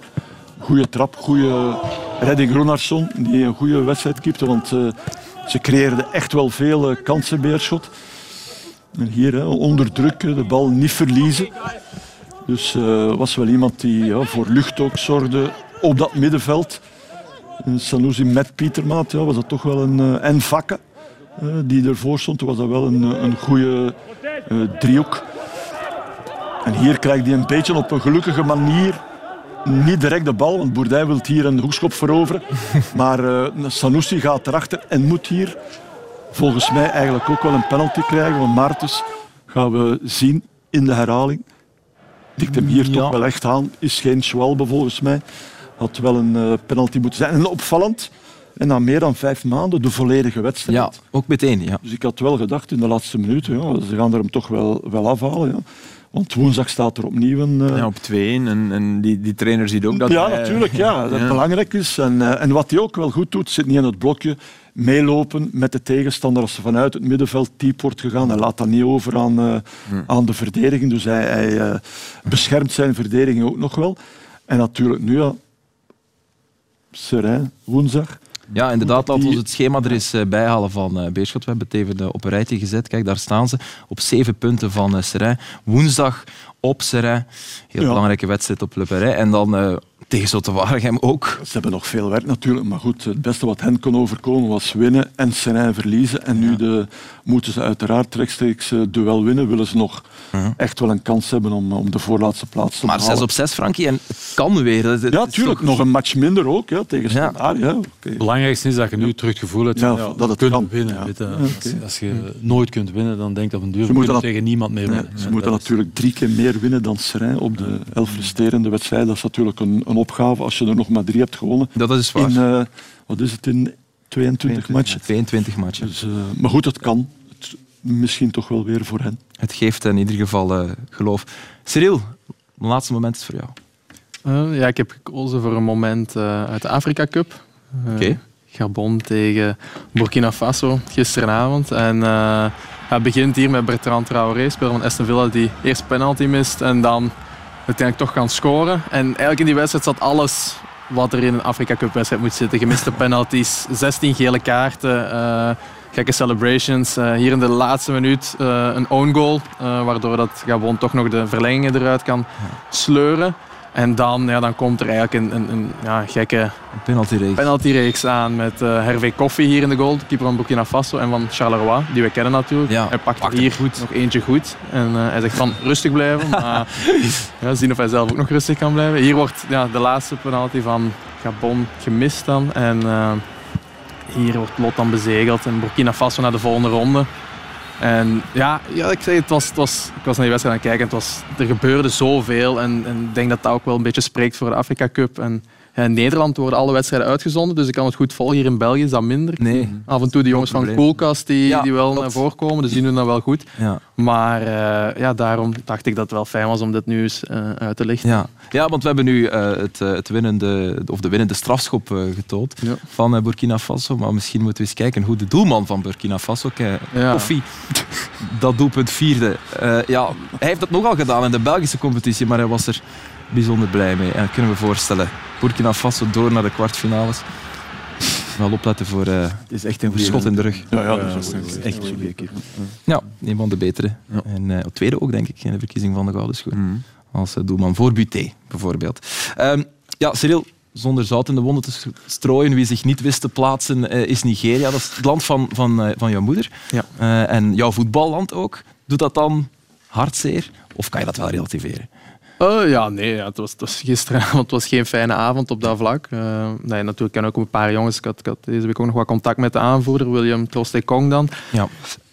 goede trap, goede redding Groenarsson, die een goede wedstrijd keepte, want ze creëerden echt wel veel kansen, Beerschot. En hier onder druk, de bal niet verliezen. Dus uh, was wel iemand die ja, voor lucht ook zorgde op dat middenveld. Sanusi met Pietermaat ja, was dat toch wel een... en Vakke, die ervoor stond, was dat wel een, een goede driehoek. En hier krijgt hij een beetje op een gelukkige manier niet direct de bal, want Boerdij wil hier een hoekschop veroveren. maar uh, Sanusi gaat erachter en moet hier volgens mij eigenlijk ook wel een penalty krijgen. Want Martens gaan we zien in de herhaling. Dikt hem hier toch wel echt aan. Is geen Schwalbe volgens mij. Had wel een uh, penalty moeten zijn. En opvallend. En na meer dan vijf maanden de volledige wedstrijd. Ja, ook meteen. Ja. Dus ik had wel gedacht in de laatste minuten, ja, ze gaan er hem toch wel, wel afhalen. Ja. Want woensdag staat er opnieuw een... Uh... Ja, op 2 en, en die, die trainer ziet ook dat... Ja, natuurlijk. Ja, dat ja. belangrijk is. En, uh, en wat hij ook wel goed doet, zit niet in het blokje meelopen met de tegenstander als er vanuit het middenveld diep wordt gegaan. Hij laat dat niet over aan, uh, hm. aan de verdediging. Dus hij, hij beschermt zijn verdediging ook nog wel. En natuurlijk nu, ja, Serijn, woensdag ja, inderdaad. Laten we het schema er eens eh, bijhalen van uh, Beerschot. We hebben het even op een rijtje gezet. Kijk, daar staan ze op zeven punten van Serijn. Woensdag op Serijn. Heel belangrijke wedstrijd op Le Perret. En dan tegen Zotte Waregem ook. Ze hebben nog veel werk natuurlijk, maar goed, het beste wat hen kon overkomen was winnen en Serijn verliezen. En nu de, moeten ze uiteraard rechtstreeks duel winnen, willen ze nog echt wel een kans hebben om, om de voorlaatste plaats te maar Maar 6 op 6, Frankie, en het kan weer. ja, natuurlijk. Nog een match minder ook, ja, tegen Standaard. Ja. Ja, Het belangrijkste is dat je nu terug het gevoel hebt ja, dat het kunt kan. winnen. Als, als, je nooit kunt winnen, dan denk dat op een duur ze tegen niemand meer winnen. ze moeten natuurlijk drie keer meer winnen dan Serijn op de elf resterende wedstrijden. Dat is natuurlijk een, een opgave als je er nog maar drie hebt gewonnen. Dat is waar. In, uh, wat is het, in 22, matchen? 22 matchen. Dus, uh, maar goed, het kan. Het, misschien toch wel weer voor hen. Het geeft in ieder geval uh, geloof. Cyril, het laatste moment is voor jou. ja, ik heb gekozen voor een moment uit de Afrika Cup. Oké. Gabon tegen Burkina Faso gisteravond. En uh, het begint hier met Bertrand Traoré, speler van Aston Villa, die eerst penalty mist en dan uiteindelijk toch kan scoren. En eigenlijk in die wedstrijd zat alles wat er in een Afrika Cup wedstrijd moet zitten. Gemiste penalties, 16 gele kaarten, uh, gekke celebrations. Uh, hier in de laatste minuut een own goal, waardoor dat Gabon toch nog de verlengingen eruit kan sleuren. En dan, ja, dan komt er eigenlijk een, een, een ja, gekke penaltyreeks. penaltyreeks aan met uh, Hervé Koffie hier in de goal, keeper van Burkina Faso en van Charleroi, die we kennen natuurlijk. Ja, hij pakt hier goed. nog eentje goed en uh, hij zegt van rustig blijven. maar, ja, zien of hij zelf ook nog rustig kan blijven. Hier wordt ja, de laatste penalty van Gabon gemist dan. En uh, hier wordt Lot dan bezegeld en Burkina Faso naar de volgende ronde. En ja, ja ik, zei, het was, het was, ik was naar die wedstrijd aan het kijken. Het was, er gebeurde zoveel. En, en ik denk dat dat ook wel een beetje spreekt voor de Afrika Cup. En in Nederland worden alle wedstrijden uitgezonden, dus ik kan het goed volgen. Hier in België is dat minder. Nee. Af en toe de jongens van Coolcast die, die wel naar voren komen, dus die doen dat wel goed. Ja. Maar uh, ja, daarom dacht ik dat het wel fijn was om dit nu eens uh, uit te lichten. Ja. ja, want we hebben nu uh, het, het winnende, of de winnende strafschop getoond ja. van Burkina Faso. Maar misschien moeten we eens kijken hoe de doelman van Burkina Faso, ja. Koffie, dat doelpunt vierde. ja, hij heeft dat nogal gedaan in de Belgische competitie, maar hij was er bijzonder blij mee. En kunnen we voorstellen. Burkina Faso door naar de kwartfinales. Wel opletten voor uh, het is echt een schot in de rug. Ja, ja, dat is, echt, echt een goede Ja, een van de betere. Ja. En uh, op tweede ook, denk ik, in de verkiezing van de Gouden Schoen. Mm. Als uh, doelman voor Buté, bijvoorbeeld. Um, ja, Cyril, zonder zout in de wonden te strooien. Wie zich niet wist te plaatsen uh, is Nigeria. Dat is het land van, van, uh, van jouw moeder. Ja. Uh, en jouw voetballand ook. Doet dat dan hartzeer? Of kan je dat wel relativeren? Uh, ja, nee, ja, het, was, het was gisteravond het was geen fijne avond op dat vlak. Uh, nee, natuurlijk ken ik ook een paar jongens. Ik had, ik had, deze week ook nog wat contact met de aanvoerder, William Kong dan. Ja.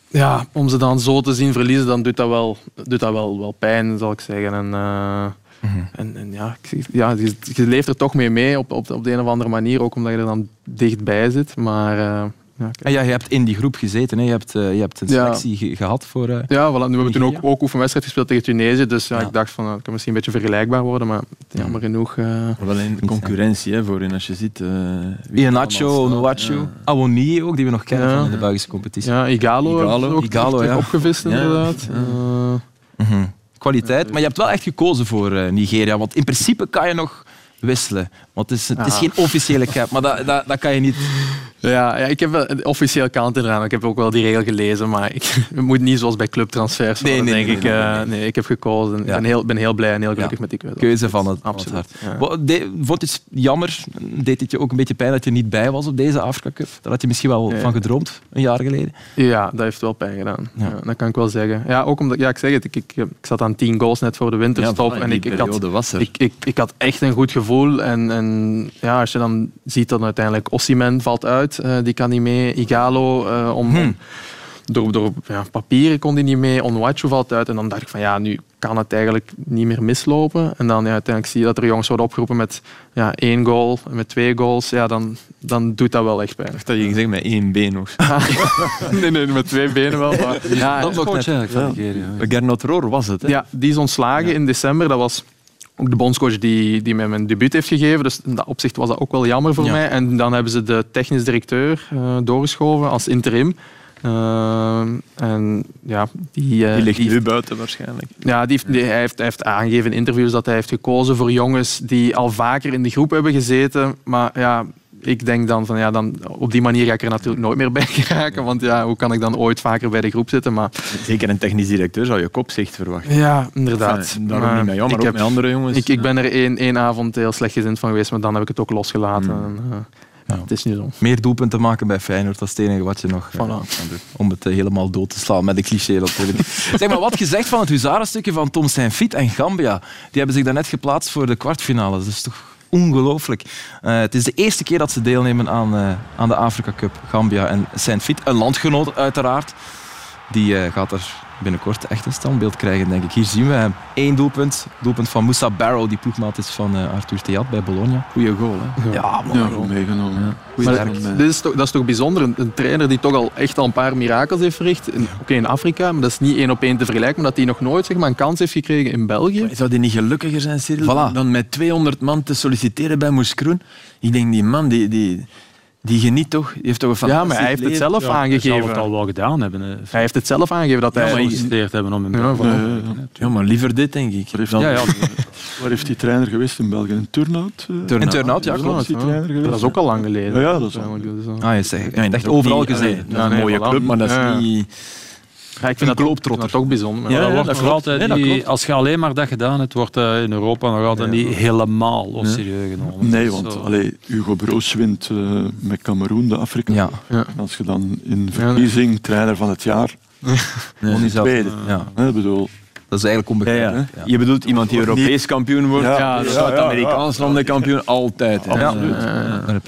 Ja, om ze dan zo te zien verliezen, dan doet dat wel, doet dat wel, wel pijn, zal ik zeggen. En, uh, mm -hmm. en, en, ja, ja je, je, leeft er toch mee mee op, op, op de een of andere manier, ook omdat je er dan dichtbij zit. Maar ja, en ja, je hebt in die groep gezeten, hè? Je, hebt, uh, je hebt een selectie ja. gehad voor. Uh, ja, voilà. we hebben toen ook, ook oefenwedstrijd gespeeld tegen Tunesië. Dus ja, ik dacht van, het kan misschien een beetje vergelijkbaar worden, maar jammer genoeg. Uh, wel in concurrentie hè, voor in als je ziet. Uh, Nacho, Onuachu, Awoni ook, die we nog kennen van de Belgische competitie. Ja, Igalo, Igalo, ook Igalo ja. opgevist inderdaad. Mm -hmm. Kwaliteit, maar je hebt wel echt gekozen voor Nigeria, want in principe kan je nog wisselen. Want het is, het is geen officiële cap, maar dat, dat, dat kan je niet... Ja, ja, ik heb een officieel kant eraan. Ik heb ook wel die regel gelezen, maar ik, het moet niet zoals bij clubtransfers nee, nee, denk nee, ik. Nee, uh, nee, ik heb gekozen. Ik ben, heel, ben heel blij en heel gelukkig met die keuze. Keuze van het, Absoluut. Hart. Ja. Vond het jammer, deed het je ook een beetje pijn dat je niet bij was op deze Afrika Cup? Daar had je misschien wel van gedroomd, een jaar geleden. Ja, dat heeft wel pijn gedaan. Ja. dat kan ik wel zeggen. Ja, ook omdat, ja, ik zeg het, ik, ik, ik zat aan tien goals net voor de winterstop. en ik, ik, had, ik, ik, ik had echt een goed gevoel. En, en ja, als je dan ziet dat uiteindelijk Ossiman valt uit, uh, die kan niet mee. Igalo, uh, om, hmm. door, door ja, papieren kon hij niet mee. Onwachu valt uit. En dan dacht ik van ja, nu kan het eigenlijk niet meer mislopen. En dan ja, uiteindelijk zie je dat er jongens worden opgeroepen met ja, één goal, met twee goals. Ja, dan, dan doet dat wel echt pijn. Ik dat je gezegd met één been nog. nee, nee, met twee benen wel. Maar, ja, dat nog net. Ja. Gernot Roor was het. Hè? Ja, die is ontslagen in december. Dat was ook de bondscoach die, die mij mijn debuut heeft gegeven. Dus in dat opzicht was dat ook wel jammer voor mij. En dan hebben ze de technisch directeur uh, doorgeschoven als interim. Uh, en ja, die, uh, die ligt die nu buiten waarschijnlijk. Ja, die, die, hij, heeft, hij heeft aangegeven in interviews dat hij heeft gekozen voor jongens die al vaker in de groep hebben gezeten. Maar ja, ik denk dan van ja, dan, op die manier ga ik er natuurlijk nooit meer bij geraken. Want ja, hoe kan ik dan ooit vaker bij de groep zitten? Maar... Zeker een technisch directeur zou je kopzicht verwachten. Ja, inderdaad. Enfin, daarom maar, niet met jou, maar ook heb, met andere jongens. Ik, ik ben er één, één avond heel slecht gezind van geweest, maar dan heb ik het ook losgelaten. Mm. En, uh, ja. Het is niet zo. Meer doelpunten maken bij Feyenoord, dat is het enige wat je nog voilà. uh, Om het uh, helemaal dood te slaan, met de cliché natuurlijk. zeg maar, wat gezegd van het huzarenstukje van Tom Saint-Fit en Gambia. Die hebben zich daarnet geplaatst voor de kwartfinale. Dat is toch ongelooflijk. Uh, het is de eerste keer dat ze deelnemen aan, uh, aan de Afrika Cup. Gambia en Saint-Fit, een landgenoot uiteraard. Die uh, gaat er binnenkort echt een standbeeld krijgen, denk ik. Hier zien we hem. Eén doelpunt. Doelpunt van Moussa Barrow, die ploegmaat is van uh, Arthur Theat bij Bologna. Goeie goal, hè? Ja, ja, goal. meegenomen. Ja. Maar, dit is toch, dat is toch bijzonder. Een, een, trainer die toch al echt al een paar mirakels heeft verricht. Oké, okay, in Afrika, maar dat is niet één op één te vergelijken. Maar dat hij nog nooit zeg maar, een kans heeft gekregen in België. Maar zou die niet gelukkiger zijn, Cyril? Voilà. Dan met 200 man te solliciteren bij Moeskroen. Ik denk, die man, die... die die geniet toch? Die heeft toch een ja, maar hij heeft het zelf ja, aangegeven. Hij zou het al wel gedaan hebben. Hè. Hij heeft het zelf aangegeven dat hij gesolliciteerd hebben om hem ja, ja, ja, maar liever dit, denk ik. Waar heeft, ja, ja. Waar heeft die trainer geweest in België? Een turnout? Uh, in turnout, ja, klopt. Dat is ook al lang geleden. Ja, dat is al Ah, je zegt, ja, je dacht overal gezien. een mooie club, maar dat is niet... Ja, ik vind dat, dat toch bijzonder. Ja, dat wordt altijd nee, niet, als je alleen maar dat gedaan hebt, wordt uh, in Europa nog altijd niet helemaal serieus genomen. Nee, want allee, Hugo Broos wint uh, met Cameroen de Afrika. Als je dan in verkiezing trainer van het jaar... Nee. Tweede. Ja. Bedoel, dat is eigenlijk onbekend. Ja, ja. Je bedoelt iemand die Europees kampioen wordt? Ja, Zuid-Amerikaans landenkampioen, altijd. Absoluut.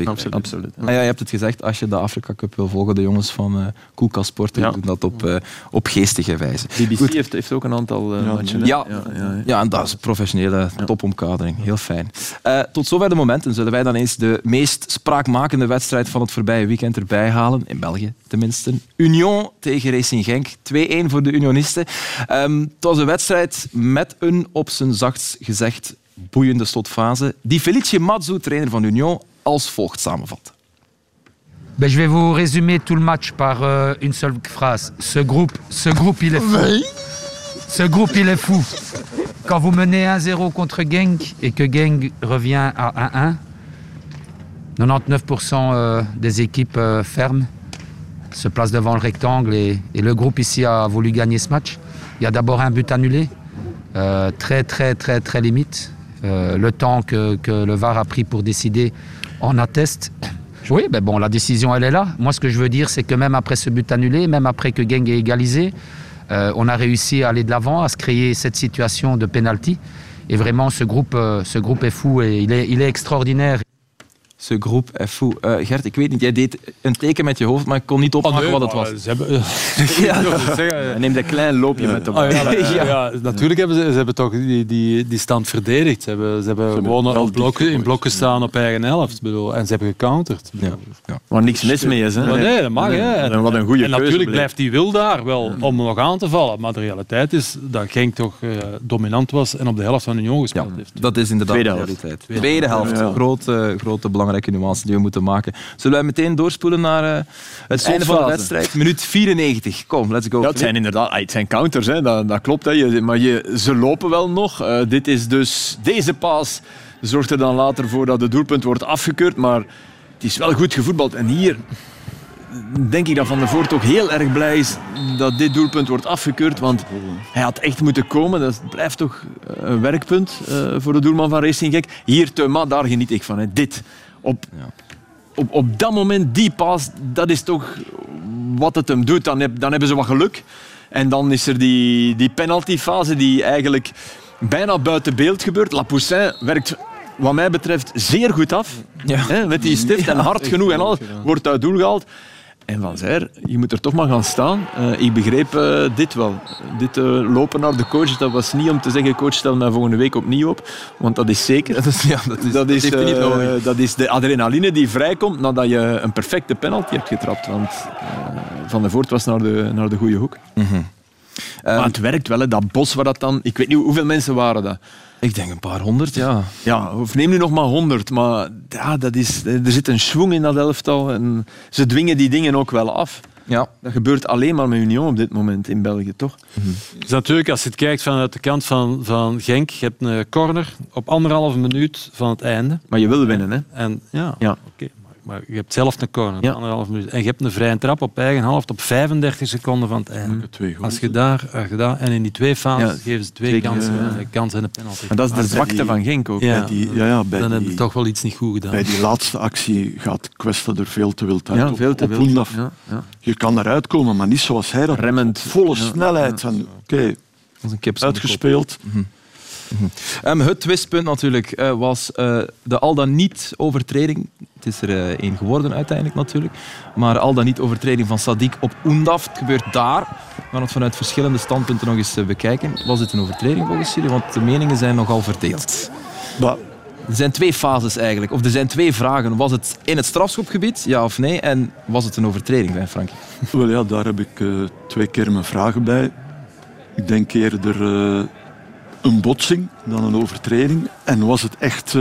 absoluut. absoluut. Ah, ja, je hebt het gezegd, als je de Afrika Cup wil volgen, de jongens van uh, Koelka Sport doen dat op, uh, op geestige wijze. BBC heeft, heeft ook een aantal uh, matchen. Ja, ja, ja, en dat is professionele topomkadering. Heel fijn. Uh, tot zover de momenten. Zullen wij dan eens de meest spraakmakende wedstrijd van het voorbije weekend erbij halen? In België tenminste. Union tegen Racing Genk. 2-1 voor de Unionisten. Um, het was een wedstrijd met een, op zijn zachtst gezegd, boeiende slotfase, die Felice Mazzu, trainer van Union, als volgt samenvat. Ben, je vais vous résumer tout le match par euh, une seule phrase. Ce groupe, ce groupe, il est fou. Oui. Ce groupe, il est fou. Quand vous menez 1-0 contre Genk et que Genk revient à 1-1, 99% euh, des équipes euh, fermes se placent devant le rectangle et, et le groupe ici a voulu gagner ce match. Il y a d'abord un but annulé, euh, très très très très limite. Euh, le temps que, que, le VAR a pris pour décider en atteste. Oui, ben bon, la décision, elle est là. Moi, ce que je veux dire, c'est que même après ce but annulé, même après que Geng ait égalisé, euh, on a réussi à aller de l'avant, à se créer cette situation de penalty. Et vraiment, ce groupe, ce groupe est fou et est, il est extraordinaire. Ce groep FU. Uh, Gert, ik weet niet, jij deed een teken met je hoofd, maar ik kon niet opmaken oh, nee, wat het was. Ze hebben, ja, Hij neemt een klein loopje met hem. Oh, ja, ja, ja, natuurlijk hebben ze, ze hebben toch die, die, die stand verdedigd. Ze hebben, ze hebben ze gewoon op blokken, in blokken staan op eigen helft. Bedoel, en ze hebben gecounterd. Ja. Ja. Waar niks mis mee is. Hè? Maar nee, dat mag. Hè. En, wat een goede en natuurlijk blijft die wil daar wel om nog aan te vallen. Maar de realiteit is dat Genk toch uh, dominant was en op de helft van Union gespeeld heeft. Dat is inderdaad de realiteit. Tweede helft. Grote, grote belang belangrijke nuances die we moeten maken. Zullen wij meteen doorspoelen naar uh, het einde van de wedstrijd? Minuut 94. Kom, let's go. Ja, het zijn inderdaad het zijn counters, hè. Dat, dat klopt. Hè. Maar je, ze lopen wel nog. Uh, dit is dus, deze paas zorgt er dan later voor dat het doelpunt wordt afgekeurd. Maar het is wel goed gevoetbald. En hier denk ik dat Van der Voort ook heel erg blij is dat dit doelpunt wordt afgekeurd. Want hij had echt moeten komen. Dat blijft toch een werkpunt voor de doelman van Racing Gek. Hier, Thuma, daar geniet ik van. Hè. Dit op, op, op dat moment, die pas, dat is toch wat het hem doet. Dan, heb, dan hebben ze wat geluk. En dan is er die, die penaltyfase die eigenlijk bijna buiten beeld gebeurt. Lapoussin werkt wat mij betreft zeer goed af. Ja. Hè, met die stift en hard genoeg en alles. Wordt uit doel gehaald. En Van Zijr, je moet er toch maar gaan staan. Uh, ik begreep uh, dit wel. Dit uh, lopen naar de coach, dat was niet om te zeggen, coach, stel mij volgende week opnieuw op. Want dat is zeker. Dat is, ja, dat is, dat is, dat dat is de adrenaline die vrijkomt nadat je een perfecte penalty hebt getrapt. Want Van der Voort was naar de, naar de goede hoek. Mm -hmm. Maar het werkt wel, hè. dat bos waar dat dan... Ik weet niet hoeveel mensen waren dat. Ik denk een paar honderd, ja. Ja, of neem nu nog maar honderd. Maar ja, dat is, er zit een schwung in dat elftal. En ze dwingen die dingen ook wel af. Ja. Dat gebeurt alleen maar met Union op dit moment in België, toch? Mm Dus natuurlijk, als je het kijkt vanuit de kant van, van Genk, je hebt een corner op anderhalve minuut van het einde. Maar je wil winnen, hè? En, ja, ja. oké. Maar je hebt zelf een corner, ja. anderhalf minuut. En je hebt een vrije trap op eigen helft op 35 seconden van het einde. Als je daar, als je daar, en in die twee fases geven ze twee, twee kansen, ja. kansen en een penalty. Maar dat is de zwakte van Genk ook. Ja, die, ja, ja, bij dan heb je toch wel iets niet goed gedaan. Bij die laatste actie gaat Questa er veel te wild uit. Ja, veel te wild. Ja, ja. Je kan eruit komen, maar niet zoals hij dat. Remmend. Volle snelheid. Oké, okay. uitgespeeld. Mm -hmm. -hmm. um, het twistpunt natuurlijk uh, was uh, de al dan niet overtreding het is er uh, één geworden uiteindelijk natuurlijk. Maar al dan niet overtreding van Sadiq op Oendaf. Het gebeurt daar. We gaan het vanuit verschillende standpunten nog eens bekijken. Was dit een overtreding volgens jullie? Want de meningen zijn nogal verdeeld. Maar... Er zijn twee fases eigenlijk. Of er zijn twee vragen. Was het in het strafschopgebied, ja of nee? En was het een overtreding bij Frank? Wel ja, daar heb ik uh, twee keer mijn vragen bij. Ik denk eerder een botsing dan een overtreding. En was het echt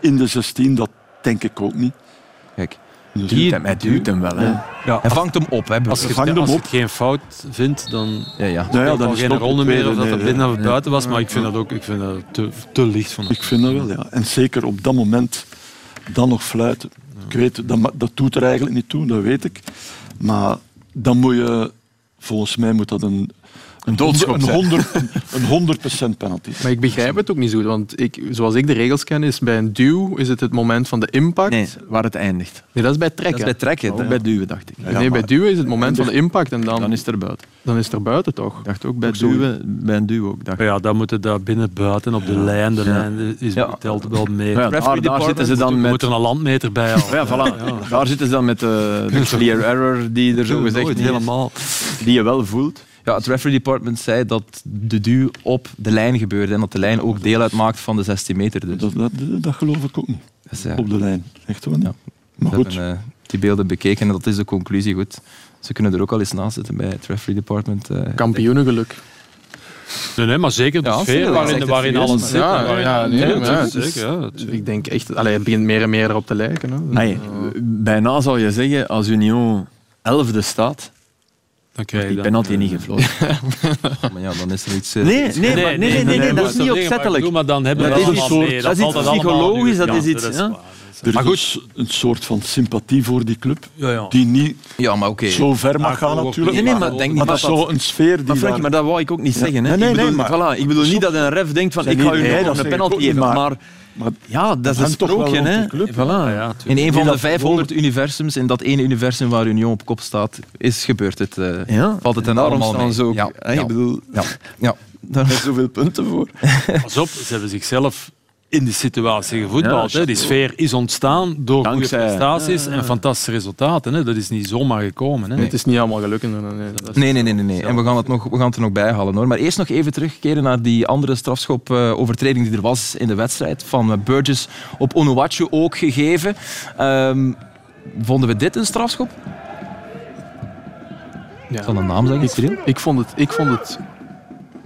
in de 16 dat denk ik ook niet. Kijk, dus hij, hij duwt hem wel. Hè. Ja. Hij vangt hem op. Hè, als je, vangt hem op. geen fout vindt, dan ja, ja. dan geen ronde meer of dat het binnen of buiten was. Maar ik vind dat ook ik vind dat te, te licht van. Ik vind dat wel, ja. En zeker op dat moment dan nog fluiten. Ik weet, dat, dat doet er eigenlijk niet toe, dat weet ik. Maar dan moet je, volgens mij moet dat een, een doodschop een 100, een 100 penalty. Maar ik begrijp het ook niet zo, want ik, zoals ik de regels ken, is bij een duw is het het moment van de impact. Nee, waar het eindigt. Nee, dat is bij trekken. Dat is bij trekken, oh. bij duwen dacht ik. Ja, nee, bij duwen is het moment van de impact en dan... Dan is het er buiten. Dan is het er buiten toch? Ik dacht ook bij, duwen, bij een duw ook. Dacht ja, dan moeten daar binnen buiten op de lijn. De lijn is, telt wel mee. Ja, daar, daar zitten ze dan met... moet er een landmeter bij halen. Ja, voilà. Daar zitten ze dan met de, de clear error die er zo gezegd helemaal. Die je wel voelt. Ja, het referee department zei dat de duw op de lijn gebeurde en dat de lijn ook deel uitmaakt van de 16 meter. Dus. Dat, dat, dat geloof ik ook niet. Dus, Op de lijn. Echt wel. Ja. Maar goed. Hebben, uh, die beelden bekeken en dat is de conclusie. Goed. Ze kunnen er ook al eens naast zitten bij het referee department. Uh, Kampioenengeluk. Nee, nee, maar zeker de ja, sfeer waarin, waarin alles zit. Ja, waarin, ja, nee, ja, ja, zeker, ja, ik denk echt, allee, het begint meer en meer erop te lijken. Hè. Nee, bijna zou je zeggen, als Union elfde staat, dan krijg je die penalty niet gefloten. maar ja, dan is er iets... Uh, nee, nee, nee, nee, nee, nee, nee, dat is niet opzettelijk. Maar dan hebben we dat is iets, dat is iets psychologisch, dat is iets... Er is dus een soort van sympathie voor die club, ja, ja. die niet ja, maar okay. zo ver mag gaan natuurlijk. Nee, nee, maar, denk niet dat, dat zo een sfeer die maar, Frankie, maar dat wou ik ook niet zeggen. Hè. Nee, nee, nee, maar, voilà, ik bedoel niet dat een ref denkt van ik ga u nog een penalty geven, maar... Maar ja, dat is een sprookje. Hè? Voilà. Ja, in een van de 500 universums, in dat ene universum waar Union op kop staat, is gebeurd het. Uh, ja. Valt het en allemaal mee. Zo, ja. Ik bedoel, ja. ja. Daar zijn zoveel punten voor. Pas op, ze hebben zichzelf in die situatie gevoetbald. Ja, die sfeer is ontstaan door goede prestaties en fantastische resultaten. Hè. Dat is niet zomaar gekomen. Hè. Nee, het is niet allemaal gelukt. Nee, nee, nee. nee, nee. En we gaan, het nog, we gaan het er nog bij halen. Hoor. Maar eerst nog even terugkeren naar die andere strafschop-overtreding die er was in de wedstrijd. Van eh, Burgess op Onuachu ook gegeven. Um, vonden we dit een strafschop? Ja. Van een naam zeggen, ik, ik, vond het, ik vond het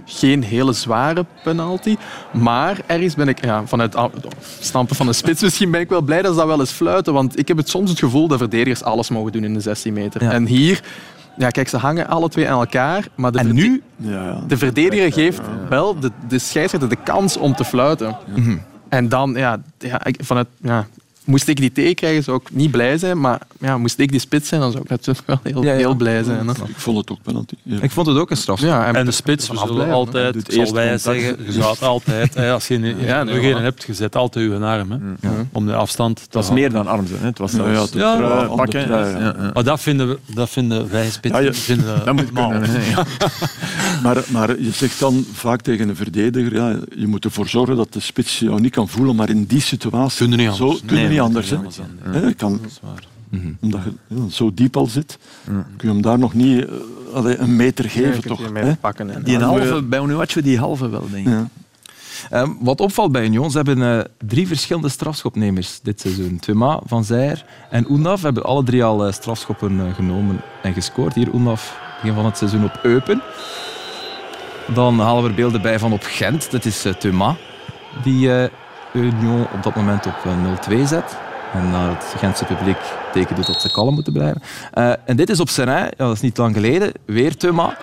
geen hele zware penalty. Maar ergens ben ik, ja, vanuit het stampen van de spits, misschien ben ik wel blij dat ze dat wel eens fluiten. Want ik heb het soms het gevoel dat verdedigers alles mogen doen in de 16 meter. En hier, ja, kijk, ze hangen alle twee aan elkaar. Maar de, en nu? Ja, de verdediger geeft wel de, de scheidsrechter de kans om te fluiten. Mhm. En dan, ja, ja vanuit, ja, moest ik die tegen krijgen, zou ik niet blij zijn. Maar ja, moest ik die spits zijn, dan zou ik natuurlijk wel heel, heel blij zijn. Ik vond het ook penalty. Ik vond het ook een straf. Ja, en, de spits, we zullen altijd, zal wij zeggen, je zou altijd, als je een, ja, geen hebt, je zet altijd je arm hè, om de afstand te Dat is meer dan arm Het was ja, ja, ja, pakken. Maar dat vinden, we, dat vinden wij spitsen. vinden dat moet kunnen. maar, maar je zegt dan vaak tegen een verdediger, ja, je moet ervoor zorgen dat de spits jou niet kan voelen, maar in die situatie... Kunnen niet anders. Zo, niet anders. Hè. kan, mhm. Omdat je zo diep al zit, kun je hem daar nog niet uh, een meter geven. toch, pakken, die halve, bij Onuachu die halve wel, denk ik. Ja. Um, wat opvalt bij Union, ze hebben uh, drie verschillende strafschopnemers dit seizoen. Twema, Van Zijr en Oenaf hebben alle drie al uh, strafschoppen uh, genomen en gescoord. Hier Oenaf, begin van het seizoen op Eupen. Dan halen we er beelden bij van op Gent. Dat is Thuma, die Union op dat moment op 0-2 zet. En naar het Gentse publiek teken doet dat ze kalm moeten blijven. Uh, en dit is op Serrain, ja, dat is niet lang geleden, weer Thuma.